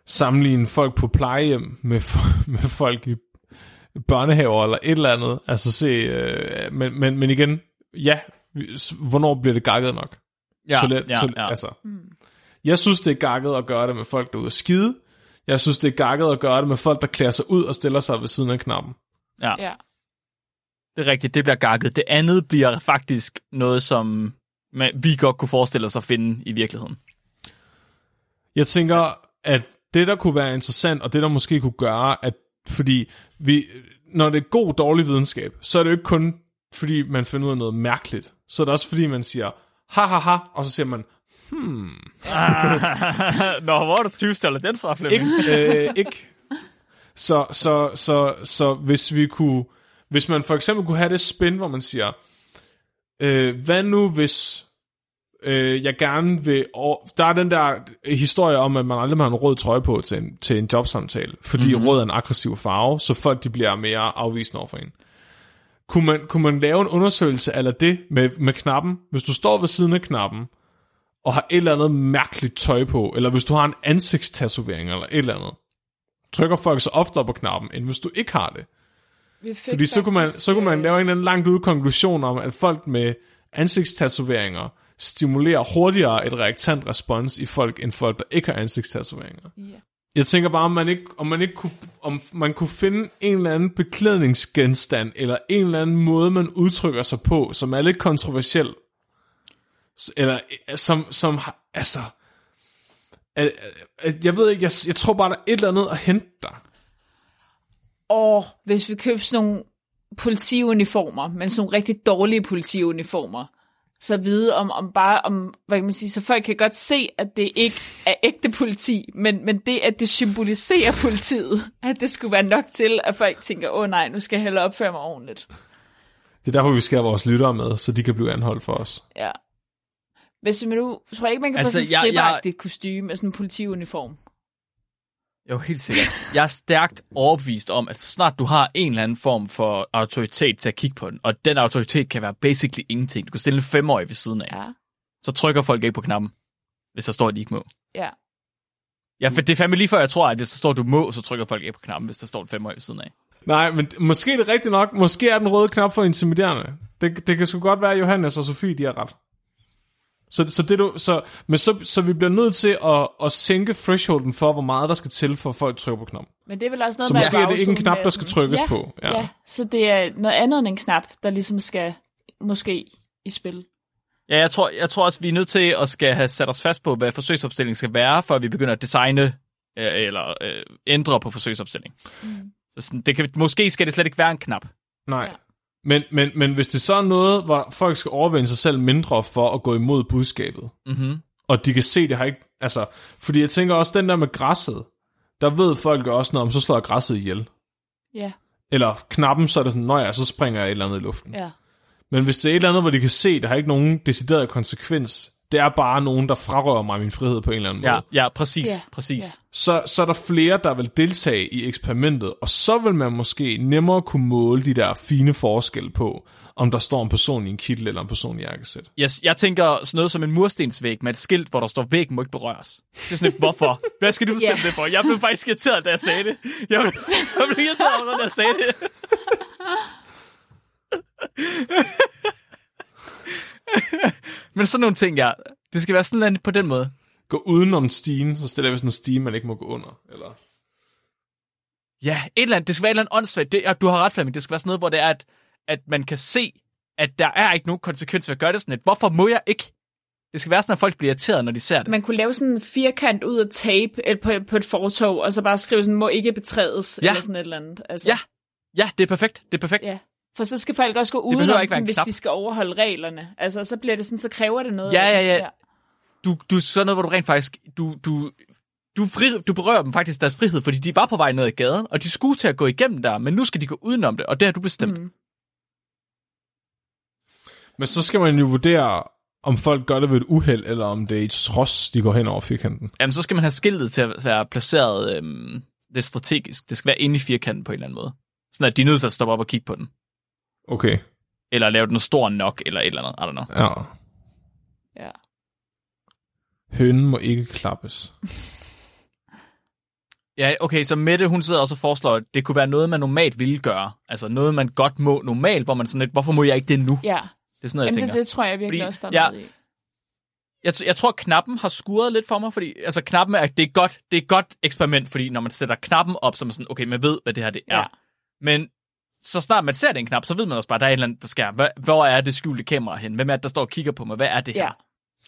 sammenligne folk på plejehjem med, med folk i børnehaver eller et eller andet. Altså se, øh, men, men, men igen, ja, hvornår bliver det gakket nok? Ja, Toilet, ja, toilet, ja. Altså. Jeg synes, det er gakket at gøre det med folk, der er ude at skide. Jeg synes, det er gakket at gøre det med folk, der klæder sig ud og stiller sig ved siden af knappen. ja. ja. Det er rigtigt, det bliver gakket. Det andet bliver faktisk noget, som man, vi godt kunne forestille os at finde i virkeligheden. Jeg tænker, at det, der kunne være interessant, og det, der måske kunne gøre, at fordi vi, når det er god, dårlig videnskab, så er det jo ikke kun, fordi man finder ud af noget mærkeligt. Så er det også, fordi man siger, ha, ha, ha, og så siger man, Nå, hvor er du 20 den fra, Flemming? ikke, øh, ikke. Så, så, så, så hvis vi kunne, hvis man for eksempel kunne have det spin, hvor man siger, øh, hvad nu hvis øh, jeg gerne vil, og der er den der historie om, at man aldrig må have en rød trøje på til en, til en jobsamtale, fordi mm-hmm. rød er en aggressiv farve, så folk de bliver mere afvisende over for en. Kunne man, kunne man lave en undersøgelse eller det med, med knappen? Hvis du står ved siden af knappen, og har et eller andet mærkeligt tøj på, eller hvis du har en ansigtstatovering eller et eller andet, trykker folk så oftere på knappen, end hvis du ikke har det. Vi fik Fordi så kunne, man, så kunne man øh, lave en eller anden langt ude konklusion om, at folk med ansigtstatoveringer stimulerer hurtigere et reaktant respons i folk, end folk, der ikke har ansigtstatoveringer. Ja. Jeg tænker bare, om man ikke, om man ikke kunne, om man kunne finde en eller anden beklædningsgenstand, eller en eller anden måde, man udtrykker sig på, som er lidt kontroversiel. Eller øh, som, som har- altså, at, at, jeg ved ikke, jeg, jeg tror bare, der er et eller andet at hente der. Og hvis vi køber sådan nogle politiuniformer, men sådan nogle rigtig dårlige politiuniformer, så vide om, om bare, om, hvad kan man sige, så folk kan godt se, at det ikke er ægte politi, men, men det, at det symboliserer politiet, at det skulle være nok til, at folk tænker, åh oh, nej, nu skal jeg hellere opføre mig ordentligt. Det er derfor, vi skal have vores lyttere med, så de kan blive anholdt for os. Ja. Hvis man nu, tror jeg ikke, man kan Altså, få sådan et jeg- kostume med sådan en politiuniform. Jo, helt sikkert. Jeg er stærkt overbevist om, at snart du har en eller anden form for autoritet til at kigge på den, og den autoritet kan være basically ingenting. Du kan stille en femårig ved siden af. Ja. Så trykker folk ikke på knappen, hvis der står, at de ikke må. Ja. Ja, for det er fandme lige før, jeg tror, at hvis der står, at du må, så trykker folk ikke på knappen, hvis der står en femårig ved siden af. Nej, men måske er det rigtigt nok. Måske er den røde knap for intimiderende. Det, det kan sgu godt være, at Johannes og Sofie, de har ret. Så, så, det du, så, men så, så vi bliver nødt til at, at sænke thresholden for, hvor meget der skal til, for at folk trykker på knappen. Men det er vel også noget Så måske er det ikke en knap, der skal trykkes ja, på. Ja. ja, så det er noget andet end en knap, der ligesom skal måske i spil. Ja, jeg tror, jeg tror også, vi er nødt til at skal have sat os fast på, hvad forsøgsopstillingen skal være, før vi begynder at designe øh, eller øh, ændre på forsøgsopstillingen. Mm. Så sådan, det kan, måske skal det slet ikke være en knap. Nej. Ja. Ja. Men, men, men hvis det så er noget, hvor folk skal overvinde sig selv mindre for at gå imod budskabet, Mm-hmm. og de kan se, det har ikke... Altså, fordi jeg tænker også, den der med græsset, der ved folk også noget om, så slår jeg græsset ihjel. Ja, Eller knappen, så er det sådan, når jeg så springer jeg et eller andet i luften. ja. Men hvis det er et eller andet, hvor de kan se, det har ikke nogen decideret konsekvens, det er bare nogen, der frarøver mig min frihed på en eller anden Ja, måde, ja, præcis, Ja, præcis. ja. så, så er der flere, der vil deltage i eksperimentet, og så vil man måske nemmere kunne måle de der fine forskelle på, om der står en person i en kittel eller en person i jakkesæt. Yes, jeg tænker sådan noget som en murstensvæg med et skilt, hvor der står, væggen må ikke berøres. Det er sådan lidt, hvorfor? Hvad skal du bestemme Ja. det for? Jeg blev faktisk irriteret, da jeg sagde det. Jeg blev, jeg blev irriteret, da jeg sagde det. Men sådan nogle ting, ja. Det skal være sådan lidt på den måde. Gå udenom stigen, så stiller vi sådan en stige, man ikke må gå under. Eller... Ja, et eller andet, det skal være et eller andet åndssvagt. Det, ja, du har ret, Flemming. Det skal være sådan noget, hvor det er, at, at man kan se, at der er ikke nogen konsekvens ved at gøre det sådan lidt. Hvorfor må jeg ikke? Det skal være sådan, at folk bliver irriteret, når de ser det. Man kunne lave sådan en firkant ud af tape eller på, på et fortog, og så bare skrive sådan, må ikke betrædes, Ja. eller sådan et eller andet. Altså, Ja, ja, det er perfekt. Det er perfekt. ja. For så skal folk også gå udenom ikke dem, hvis knap. de skal overholde reglerne. Altså, så bliver det sådan, så kræver det noget. Ja, ja, ja. du, du sådan noget, hvor du rent faktisk, du, du, du, fri, du berører dem faktisk deres frihed, fordi de var på vej ned ad gaden, og de skulle til at gå igennem der, men nu skal de gå udenom det, og det har du bestemt. Mm. Men så skal man jo vurdere, om folk gør det ved et uheld, eller om det er et trods, de går hen over firkanten. Jamen, så skal man have skiltet til at være placeret øhm, lidt strategisk. Det skal være inde i firkanten på en eller anden måde. Sådan at de er nødt til at stoppe op og kigge på den. Okay. Eller lave den stor nok, eller et eller andet. I don't know. Ja. Ja. Hønen må ikke klappes. Ja, okay, så Mette, hun sidder også og foreslår, at det kunne være noget, man normalt ville gøre. Altså noget, man godt må normalt, hvor man sådan lidt, hvorfor må jeg ikke det nu? Ja. Det er sådan noget, jeg Jamen, tænker. det, det tror jeg virkelig Fordi- også, der er ja. noget i. Jeg, t- jeg tror, knappen har skuret lidt for mig, fordi altså, knappen er, det er godt, det er et godt eksperiment, fordi når man sætter knappen op, så er man sådan, okay, man ved, hvad det her det er. Ja. Men så snart man ser den knap, så ved man også bare, der er et eller andet, der sker. Hvor, hvor er det skjulte kamera hen? Hvem er det, der står og kigger på mig? Hvad er det her? Ja.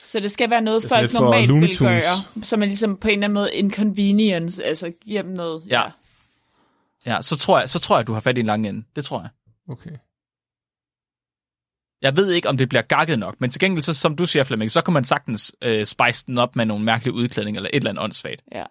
Så det skal være noget, Det folk normalt vil gøre, så man ligesom på en eller anden måde inconvenience, altså giver dem noget. Ja. Ja, så tror jeg, så tror jeg, du har fat i en lang ende. Det tror jeg. Okay. Jeg ved ikke, om det bliver gakket nok, men til gengæld, så, som du siger, Flemming, så kan man sagtens øh, spice den op med nogle mærkelige udklædninger eller et eller andet åndssvagt. ja.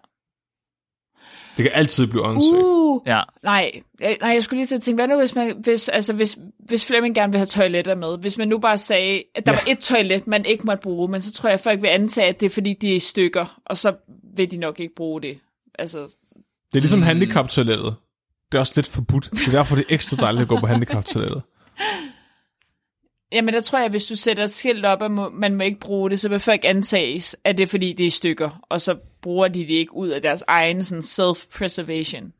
Det kan altid blive åndssvagt. Uh, Ja. nej, nej, jeg skulle lige til at tænke, hvad nu hvis, man, hvis, altså, hvis, hvis Flemming gerne vil have toiletter med? Hvis man nu bare sagde, at der Ja. ja. var et toilet, man ikke måtte bruge, men så tror jeg, at folk vil antage, at det er fordi, de er i stykker, og så vil de nok ikke bruge det. Altså, Det er ligesom Mm. handicaptoilettet. Det er også lidt forbudt. Det er derfor, det er ekstra dejligt at gå på handicaptoilettet. Jamen, der tror jeg, at hvis du sætter et skilt op, at man må ikke bruge det, så vil folk antages, at det er fordi, det er stykker, og så bruger de det ikke ud af deres egen sådan self-preservation.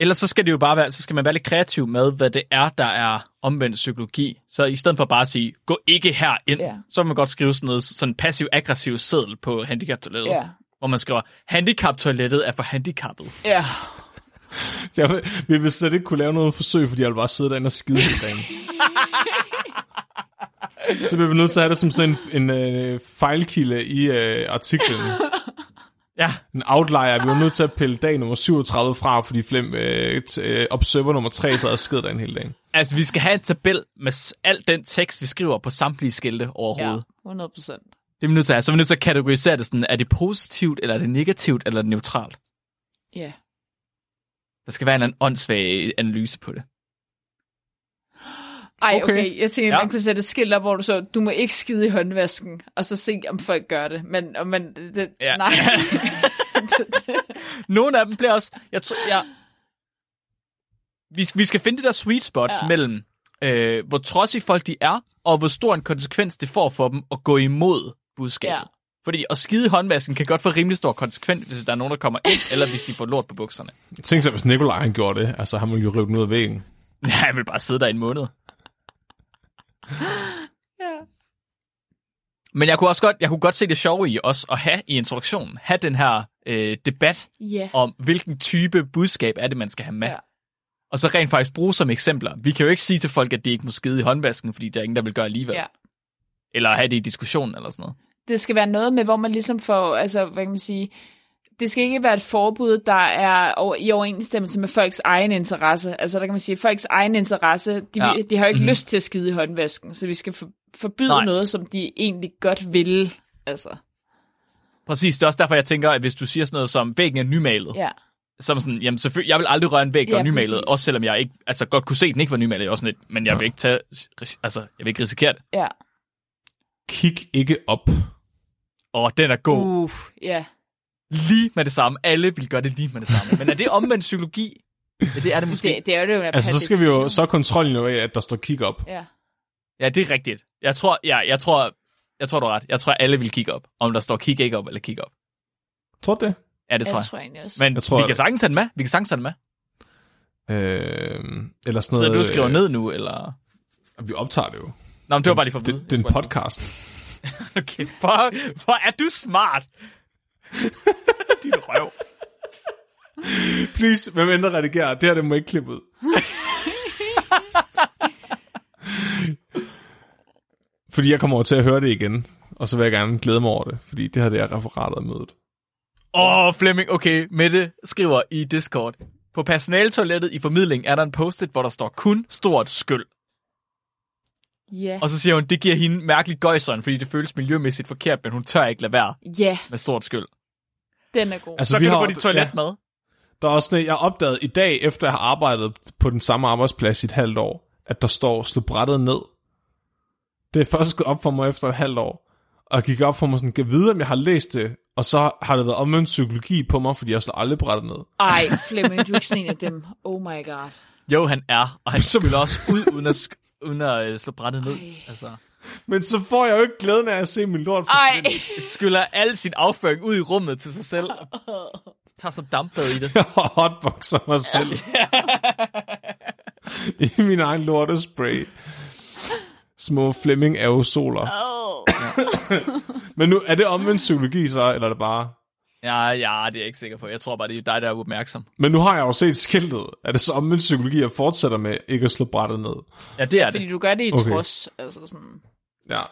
Ellers så skal det jo bare være, så skal man være lidt kreativ med, hvad det er, der er omvendt psykologi. Så i stedet for bare at sige, gå ikke her ind, Ja. så vil man godt skrive sådan noget sådan passiv-aggressiv seddel på handicaptoilettet. Ja. Hvor man skriver, handicaptoilettet er for handicappet. Ja. Jeg vil, vi vil slet ikke kunne lave noget forsøg, fordi jeg vil bare sidde derinde og skide hele dagen. Så bliver vi nødt til at have det som sådan en, en øh, fejlkilde i øh, artiklen. Ja, En outlier. Vi var nødt til at pille dag nummer 37 fra, fordi Flem, øh, t- øh, observer nummer 3 så havde skidt derinde hele dagen. altså vi skal have en tabel med s- al den tekst, vi skriver på samtlige skilte ja, overhovedet. 100 procent. Det er vi nødt til at have. Så er vi nødt til at kategorisere det sådan, er det positivt, eller er det negativt, eller er det neutralt? Ja. Der skal være en eller anden åndssvag analyse på det. Ej, Okay. okay. Jeg tænker, Ja. man kunne sætte et skilt op, hvor du så, du må ikke skide i håndvasken, og så se, om folk gør det. Men, og man, det, Ja. nej. Nogle af dem bliver også... Jeg tror, jeg, vi, vi skal finde det der sweet spot ja. Mellem, øh, hvor trodsige folk de er, og hvor stor en konsekvens det får for dem at gå imod budskabet. Ja. Fordi at skide i håndvasken kan godt få rimelig stor konsekvens, hvis der er nogen, der kommer ind, eller hvis de får lort på bukserne. Tænk så, hvis Nikolaj han gjorde det. Altså, han ville jo rive den ud af væggen. Ja, jeg vil bare sidde der i en måned. Ja. Men jeg kunne også godt, jeg kunne godt se det sjove i os at have i introduktionen, have den her øh, debat Ja. om, hvilken type budskab er det, man skal have med. Ja. Og så rent faktisk bruge som eksempler. Vi kan jo ikke sige til folk, at de ikke må skide i håndvasken, fordi der er ingen, der vil gøre alligevel. ja. Eller have det i diskussionen eller sådan noget. Det skal være noget med, hvor man ligesom får, altså, hvad kan man sige, det skal ikke være et forbud, der er i overensstemmelse med folks egen interesse. Altså, der kan man sige, folks egen interesse, de, Ja. de har jo ikke Mhm. mm-hmm. lyst til at skide i håndvasken, så vi skal for, forbyde Nej. Noget, som de egentlig godt vil. Altså, Præcis, det er også derfor, jeg tænker, at hvis du siger sådan noget som, væggen er nymalet, ja. er man sådan, jamen selvfølgelig, jeg vil aldrig røre en væg, der Ja, er nymalet, præcis. også selvom jeg ikke, altså godt kunne se, at den ikke var nymalet, også sådan lidt, men jeg vil ikke tage, altså, jeg vil ikke risikere det. Ja. Kig ikke op. Og den er god. Uh, ja. Lige med det samme. Alle vil gøre det lige med det samme. Men er det omvendt psykologi? Ja, det er det måske. Det, det er det jo. Altså, så skal vi jo, så er kontrollen jo af, at der står kig op. Ja. Ja, det er rigtigt. Jeg tror, ja, jeg tror, jeg tror, du har ret. Jeg tror, alle vil kigge op. Om der står kig ikke op eller kig op. Tror du det? Ja, det tror ja, jeg. det tror jeg egentlig også. Men Jeg tror, vi kan sagtens tage den med. Vi kan sagtens tage den med. Øh, eller sådan Så noget... du og skriver øh, ned nu, eller... Vi optager det jo. Nå, men det var bare lige for at Det, vide. det er en podcast. Okay, hvor, hvor er du smart. Din røv. Please, hvem end der redigerer, det her det må ikke klippe ud. fordi jeg kommer over til at høre det igen, og så vil jeg gerne glæde mig over det, fordi det her det er referatet af mødet. Åh, oh, Flemming, okay. Mette skriver i Discord. På personaletoilettet i formidling er der en post-it, hvor der står kun stort skyld. Ja. Og så siger hun, det giver hende mærkeligt gøjseren, fordi det føles miljømæssigt forkert, men hun tør ikke lade være Ja, med stort skyld. Den er god. Så kan du få dit toilet med. Der er også sådan, jeg opdagede i dag, efter jeg har arbejdet på den samme arbejdsplads i et halvt år, at der står, slå brættet ned. Det er først gået op for mig efter et halvt år. Og jeg gik op for mig sådan, kan vide, om jeg har læst det, og så har det været omvendt psykologi på mig, fordi jeg slår aldrig brættet ned. Ej, Flemming, du er ikke sådan en af dem. Oh my god. Jo, han er, og han skyller også ud, uden at, uden at øh, slå brættet ned. Ej. Altså, Men så får jeg jo ikke glæden af at se min lort Ej, forsvinde. skyller al sin afføring ud i rummet til sig selv. Tager så dampbad i det. Jeg hotboxer mig selv. I min egen lortespray. Små Flemming aerosoler. oh. Men nu, er det omvendt psykologi så, eller er det bare... Ja, ja, det er jeg ikke sikker på. Jeg tror bare, det er dig, der er opmærksom. Men nu har jeg jo set skiltet. Er det så omvendt psykologi, jeg fortsætter med ikke at slå brættet ned? Ja, det er Fordi det. du gør det i Okay. trods. Altså sådan. Ja.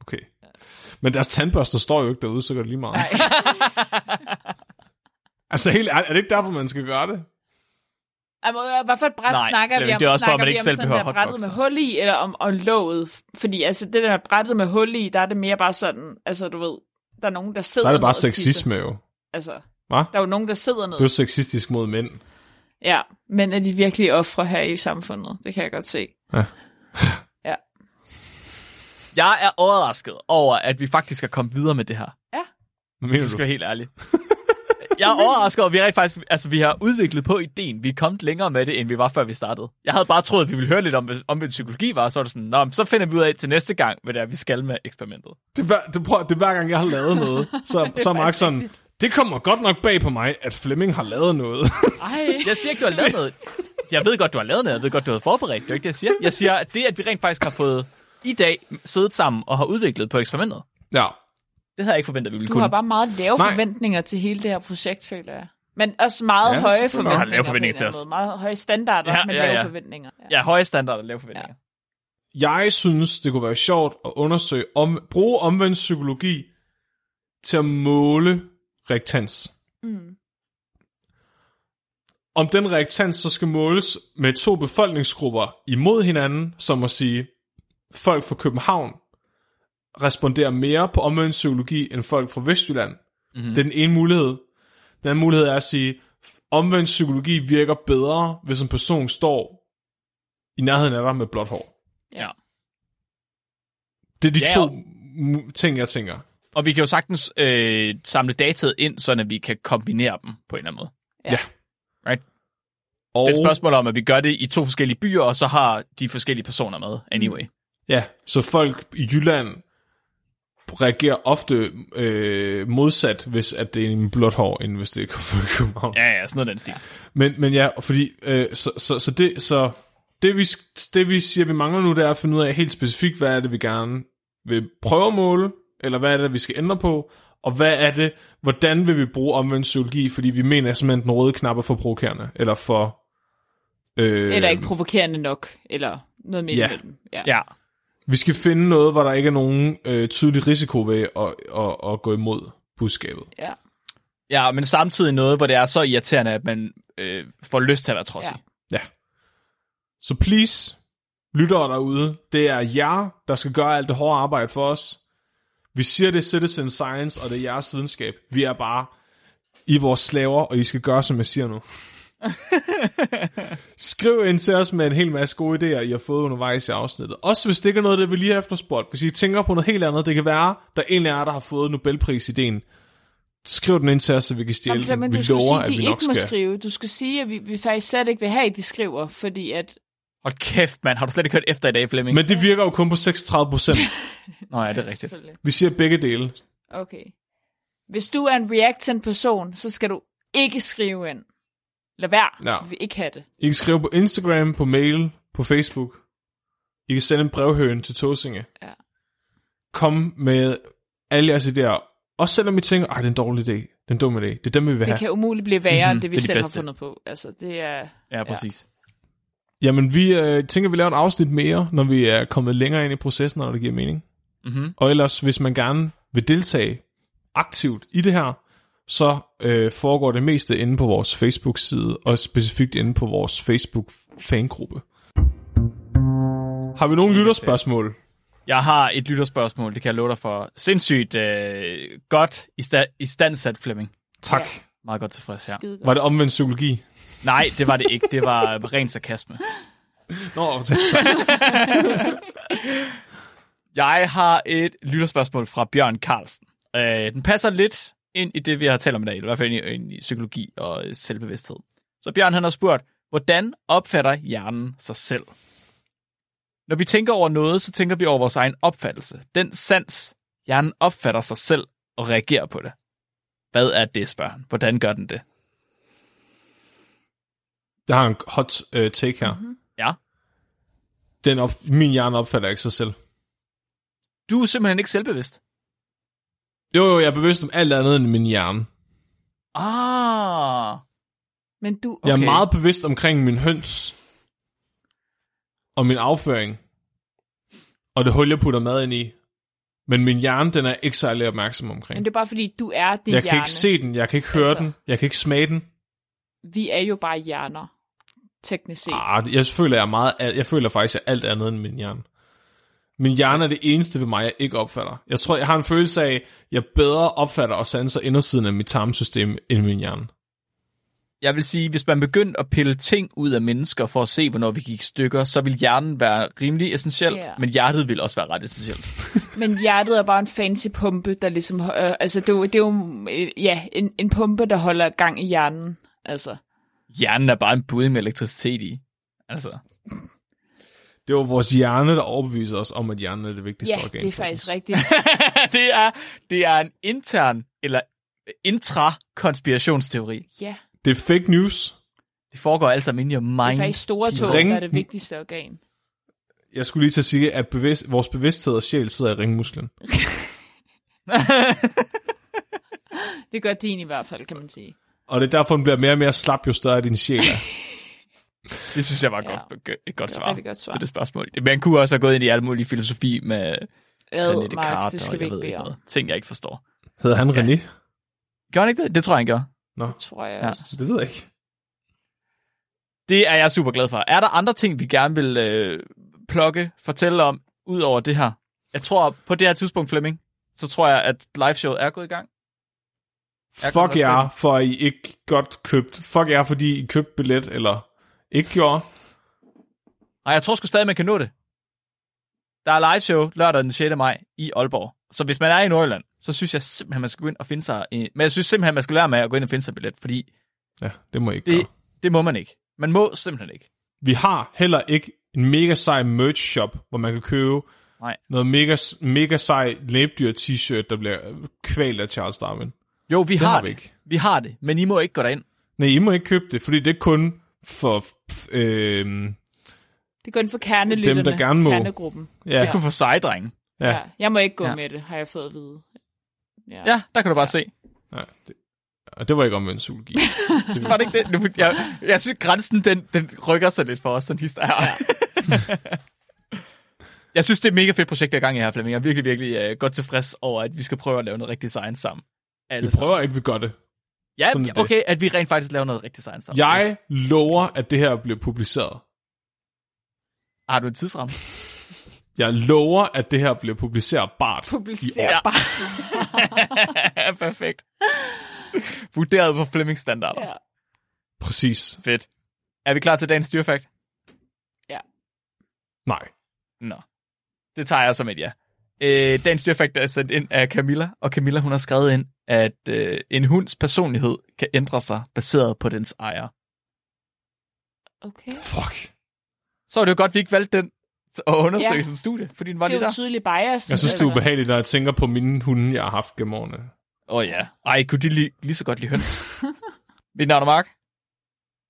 Okay. Men deres tandbørster står jo ikke derude, så gør det lige meget. Nej. Altså helt ærligt, er det ikke derfor, man skal gøre det? Altså, hvad for et bræt Nej, snakker vi det er om? også for, at snakker man ikke om selv behøver der brættet med hotboxer. hul i, eller om og låget? Fordi altså, det der med brættet med hul i, der er det mere bare sådan, altså du ved, der er nogen, der sidder Der er det bare sexisme jo. Altså, Hva? der er jo nogen, der sidder ned. Det er jo sexistisk mod mænd. Ja, men er de virkelig ofre her i samfundet? Det kan jeg godt se. Jeg er overrasket over, at vi faktisk er kommet videre med det her. Hvad Hvis mener jeg skal du? være helt ærlig. Jeg er overrasket over, at vi rent faktisk, altså vi har udviklet på ideen. Vi er kommet længere med det, end vi var, før vi startede. Jeg havde bare troet, at vi ville høre lidt om, om hvad psykologi var, og så er det sådan, Nå, så finder vi ud af til næste gang, hvad det er, vi skal med eksperimentet. Det er, hver, det, prøv, det er hver gang, jeg har lavet noget, så, så er Mark sådan, det kommer godt nok bag på mig, at Flemming har lavet noget. Ej. Jeg siger ikke, du har lavet noget. Jeg ved godt, du har lavet noget. Jeg ved godt, du har forberedt. Det er ikke det, jeg siger. Jeg siger, at det, at vi rent faktisk har fået i dag siddet sammen og har udviklet på eksperimentet, ja. det havde jeg ikke forventet, at vi ville Du kunne. har bare meget lave Nej. forventninger til hele det her projekt, føler jeg. Men også meget Ja, høje forventninger. Jeg har lave forventninger en til os. måde. Meget høje standarder, Ja, men ja, lave ja. forventninger. Ja, høje standarder og lave forventninger. Jeg synes, det kunne være sjovt at undersøge, om, bruge omvendt psykologi til at måle reaktans. Mm. Om den reaktans så skal måles med to befolkningsgrupper imod hinanden, som at sige, folk fra København responderer mere på omvendt psykologi end folk fra Vestjylland. Mm-hmm. Det er den ene mulighed. Den anden mulighed er at sige, omvendt psykologi virker bedre, hvis en person står i nærheden af dig med blåt hår. Ja. Det er de Ja, to ting, jeg tænker. Og vi kan jo sagtens øh, samle dataet ind, så at vi kan kombinere dem på en eller anden måde. Ja. Right? Og, Det er et spørgsmål om, at vi gør det i to forskellige byer, og så har de forskellige personer med anyway. Ja, så folk i Jylland reagerer ofte øh, modsat, hvis at det er en blåt hår, end hvis det er fra København. Ja, ja, sådan noget den stil. Men, men ja, fordi, øh, så, så, så, det, så det, vi, det vi siger, vi mangler nu, det er at finde ud af helt specifikt, hvad er det, vi gerne vil prøve at måle, eller hvad er det, vi skal ændre på, og hvad er det, hvordan vil vi bruge omvendt psykologi, fordi vi mener simpelthen, at den røde knap er for provokerende, eller for... Øh, Eller ikke provokerende nok, eller noget midt Ja. imellem. Ja. Ja, Vi skal finde noget, hvor der ikke er nogen øh, tydelig risiko ved at, at, at gå imod budskabet. ja. ja men samtidig noget, hvor det er så irriterende, at man øh, får lyst til at være trodsig. Ja. Ja. Så please, lyttere derude, det er jer, der skal gøre alt det hårde arbejde for os. Vi siger, det er citizen science, og det er jeres videnskab. Vi er bare i vores slaver, og I skal gøre, som jeg siger nu. Skriv ind til os med en hel masse gode idéer, I har fået undervejs i afsnittet. Også hvis det ikke er noget, det vi lige har efterspurgt. Hvis I tænker på noget helt andet, det kan være, der er en af jer, der har fået Nobelpris-ideen. Skriv den ind til os, så vi kan stjæle den. men Vi lover, sige, at vi nok ikke må skal. skrive. Du skal sige, at vi, vi faktisk slet ikke vil have, at de skriver, fordi at... Hold kæft, mand. Har du slet ikke hørt efter i dag, Flemming? Men det virker jo kun på 36 procent. Nå ja, det er rigtigt. Vi siger begge dele. Okay. Hvis du er en reactant person, så skal du ikke skrive ind. Lad være. Ja. Vi vil ikke have det. I kan skrive på Instagram, på mail, på Facebook. I kan sende en brevhøen til Tåsinge. Ja. Kom med alle jeres idéer. Også selvom I tænker, at det er en dårlig idé. Det er en dum idé. Det er dem, vi vil Det have. kan umuligt blive værre, Mhm, end det vi det er de selv har fundet på. Altså, det er... Ja, præcis. Jamen, vi øh, tænker, vi laver et afsnit mere, når vi er kommet længere ind i processen, når det giver mening. Mm-hmm. Og ellers, hvis man gerne vil deltage aktivt i det her, så øh, foregår det meste inde på vores Facebook-side, og specifikt inde på vores Facebook-fangruppe. Har vi nogle lytterspørgsmål? Jeg har et lytterspørgsmål, det kan jeg love dig for. Sindssygt øh, godt i, sta- i standsat, Flemming. Tak. Ja. Meget godt tilfreds her. Skide Var det omvendt psykologi? Nej, det var det ikke. Det var ren sarkasme. Nå. Jeg har et lytterspørgsmål fra Bjørn Carlsen. Øh, den passer lidt ind i det, vi har talt om i dag, i hvert fald ind i, ind i psykologi og selvbevidsthed. Så Bjørn han har spurgt, hvordan opfatter hjernen sig selv? Når vi tænker over noget, så tænker vi over vores egen opfattelse. Den sans, hjernen opfatter sig selv og reagerer på det. Hvad er det, spørger han. Hvordan gør den det? Jeg har en hot uh, take her. Mm-hmm. Ja. Den op, min hjerne opfatter ikke sig selv. Du er simpelthen ikke selvbevidst. Jo, jo, jeg er bevidst om alt andet end min hjerne. Ah. Men du, Okay. Jeg er meget bevidst omkring min høns. Og min afføring. Og det hul, jeg putter mad ind i. Men min hjerne, den er ikke særlig opmærksom omkring. men det er bare fordi, du er din Jeg kan hjerne. ikke se den, jeg kan ikke høre Altså. den, jeg kan ikke smage den. Vi er jo bare hjerner, teknisk set. Ah, jeg føler, jeg, er meget, jeg føler faktisk, at jeg er alt andet end min hjerne. Min hjerne er det eneste ved mig, jeg ikke opfatter. Jeg tror, jeg har en følelse af, at jeg bedre opfatter og sanser indersiden af mit tarmsystem end min hjerne. Jeg vil sige, hvis man begyndte at pille ting ud af mennesker for at se, hvornår vi gik stykker, så vil hjernen være rimelig essentiel, Ja. men hjertet vil også være ret essentielt. Men hjertet er bare en fancy pumpe, der ligesom... Øh, altså, det er jo, det er jo øh, ja, en, en pumpe, der holder gang i hjernen. Altså, Hjernen er bare en bud med elektricitet i. Altså, Det var vores hjerne, der overbeviser os om, at hjernen er det vigtigste ja, organ. det er faktisk os. rigtigt. det, er, det er en intern eller intra-konspirationsteori. Ja, Det er fake news. Det foregår alt sammen inde i your mind. det er faktisk store tog, Ring- der er det vigtigste organ. Jeg skulle lige til at sige, at bevidst, vores bevidsthed og sjæl sidder i ringmusklen. Det gør din i hvert fald, kan man sige. Og det er derfor, den bliver mere og mere slap, jo større din sjæl er. Det synes jeg var Ja. godt, et godt Det var svar, godt svar. til det spørgsmål. Man kunne også have gået ind i alt muligt filosofi med René Descartes det skal og vi jeg ikke ved bede ikke om. noget. Ting, jeg ikke forstår. Hedder han René? Gør han ikke det? Det tror jeg, han gør. Nå, Tror jeg Ja. også. det ved jeg ikke. Det er jeg super glad for. Er der andre ting, vi gerne vil øh, plukke, fortælle om, ud over det her? Jeg tror, på det her tidspunkt, Flemming, så tror jeg, at liveshowet er gået i gang. Fuck jer, også for I ikke godt købt. Fuck jer, fordi I købte billet, eller ikke gjorde. Nej, jeg tror sgu stadig, man kan nå det. Der er liveshow lørdag den 6. maj i Aalborg. Så hvis man er i Nordjylland, så synes jeg simpelthen, man skal gå ind og finde sig... En... Men jeg synes simpelthen, man skal lære med at gå ind og finde sig en billet, fordi Ja, det må I ikke det, gøre. det må man ikke. Man må simpelthen ikke. Vi har heller ikke en mega sej merch shop, hvor man kan købe Nej. noget mega, mega sej læbdyr t-shirt, der bliver kvalt af Charles Darwin. Jo, vi har har det. vi ikke. Vi har det, men I må ikke gå derind. Nej, I må ikke købe det, fordi det er kun for øh, Det går ind for kernelytterne. Dem, der gerne må. Kernegruppen. ja, Det er kun for seje drenge. ja, Ja. ja. ja. Jeg må ikke gå Ja. ja. med det, har jeg fået at vide. Ja. Ja, der kan du bare se. ja det, og det var ikke omvendt zoologi. det, Var det ikke det? Nu- Jeg, jeg synes, grænsen den, den rykker sig lidt for os, den hister her. jeg synes, det er et mega fedt projekt, vi har gang i her, Flemming. Jeg er virkelig, virkelig uh, godt tilfreds over, at vi skal prøve at lave noget rigtig design sammen. Alle vi prøver ikke, vi gør det. sammen. Ja, sådan er det. okay, at vi rent faktisk laver noget rigtig design sammen. Jeg lover, at det her bliver publiceret. Har du en tidsramme? Jeg lover, at det her bliver publicerbart. Publicerer Ja. Perfekt. Vurderet på Flemmings standarder. Ja. Præcis. Fedt. Er vi klar til dagens dyrefakt? Nej. Nå. Det tager jeg som et ja. Øh, dagens dyrefakt er sendt ind af Camilla, og Camilla hun har skrevet ind, at øh, en hunds personlighed kan ændre sig baseret på dens ejer. Okay. Fuck. Så er det jo godt, at vi ikke valgte den at undersøge Ja. som studie, fordi den var Det er lige jo der. tydelig bias. Jeg synes, det er ubehageligt, når jeg tænker på mine hunde, jeg har haft gennem årene. Åh oh, ja. Ej, kunne de lige, lige så godt lide høns? Mit navn er Mark,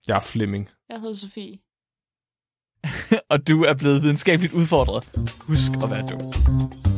Jeg er Flemming. Jeg hedder Sofie. og du er blevet videnskabeligt udfordret. Husk at være dum.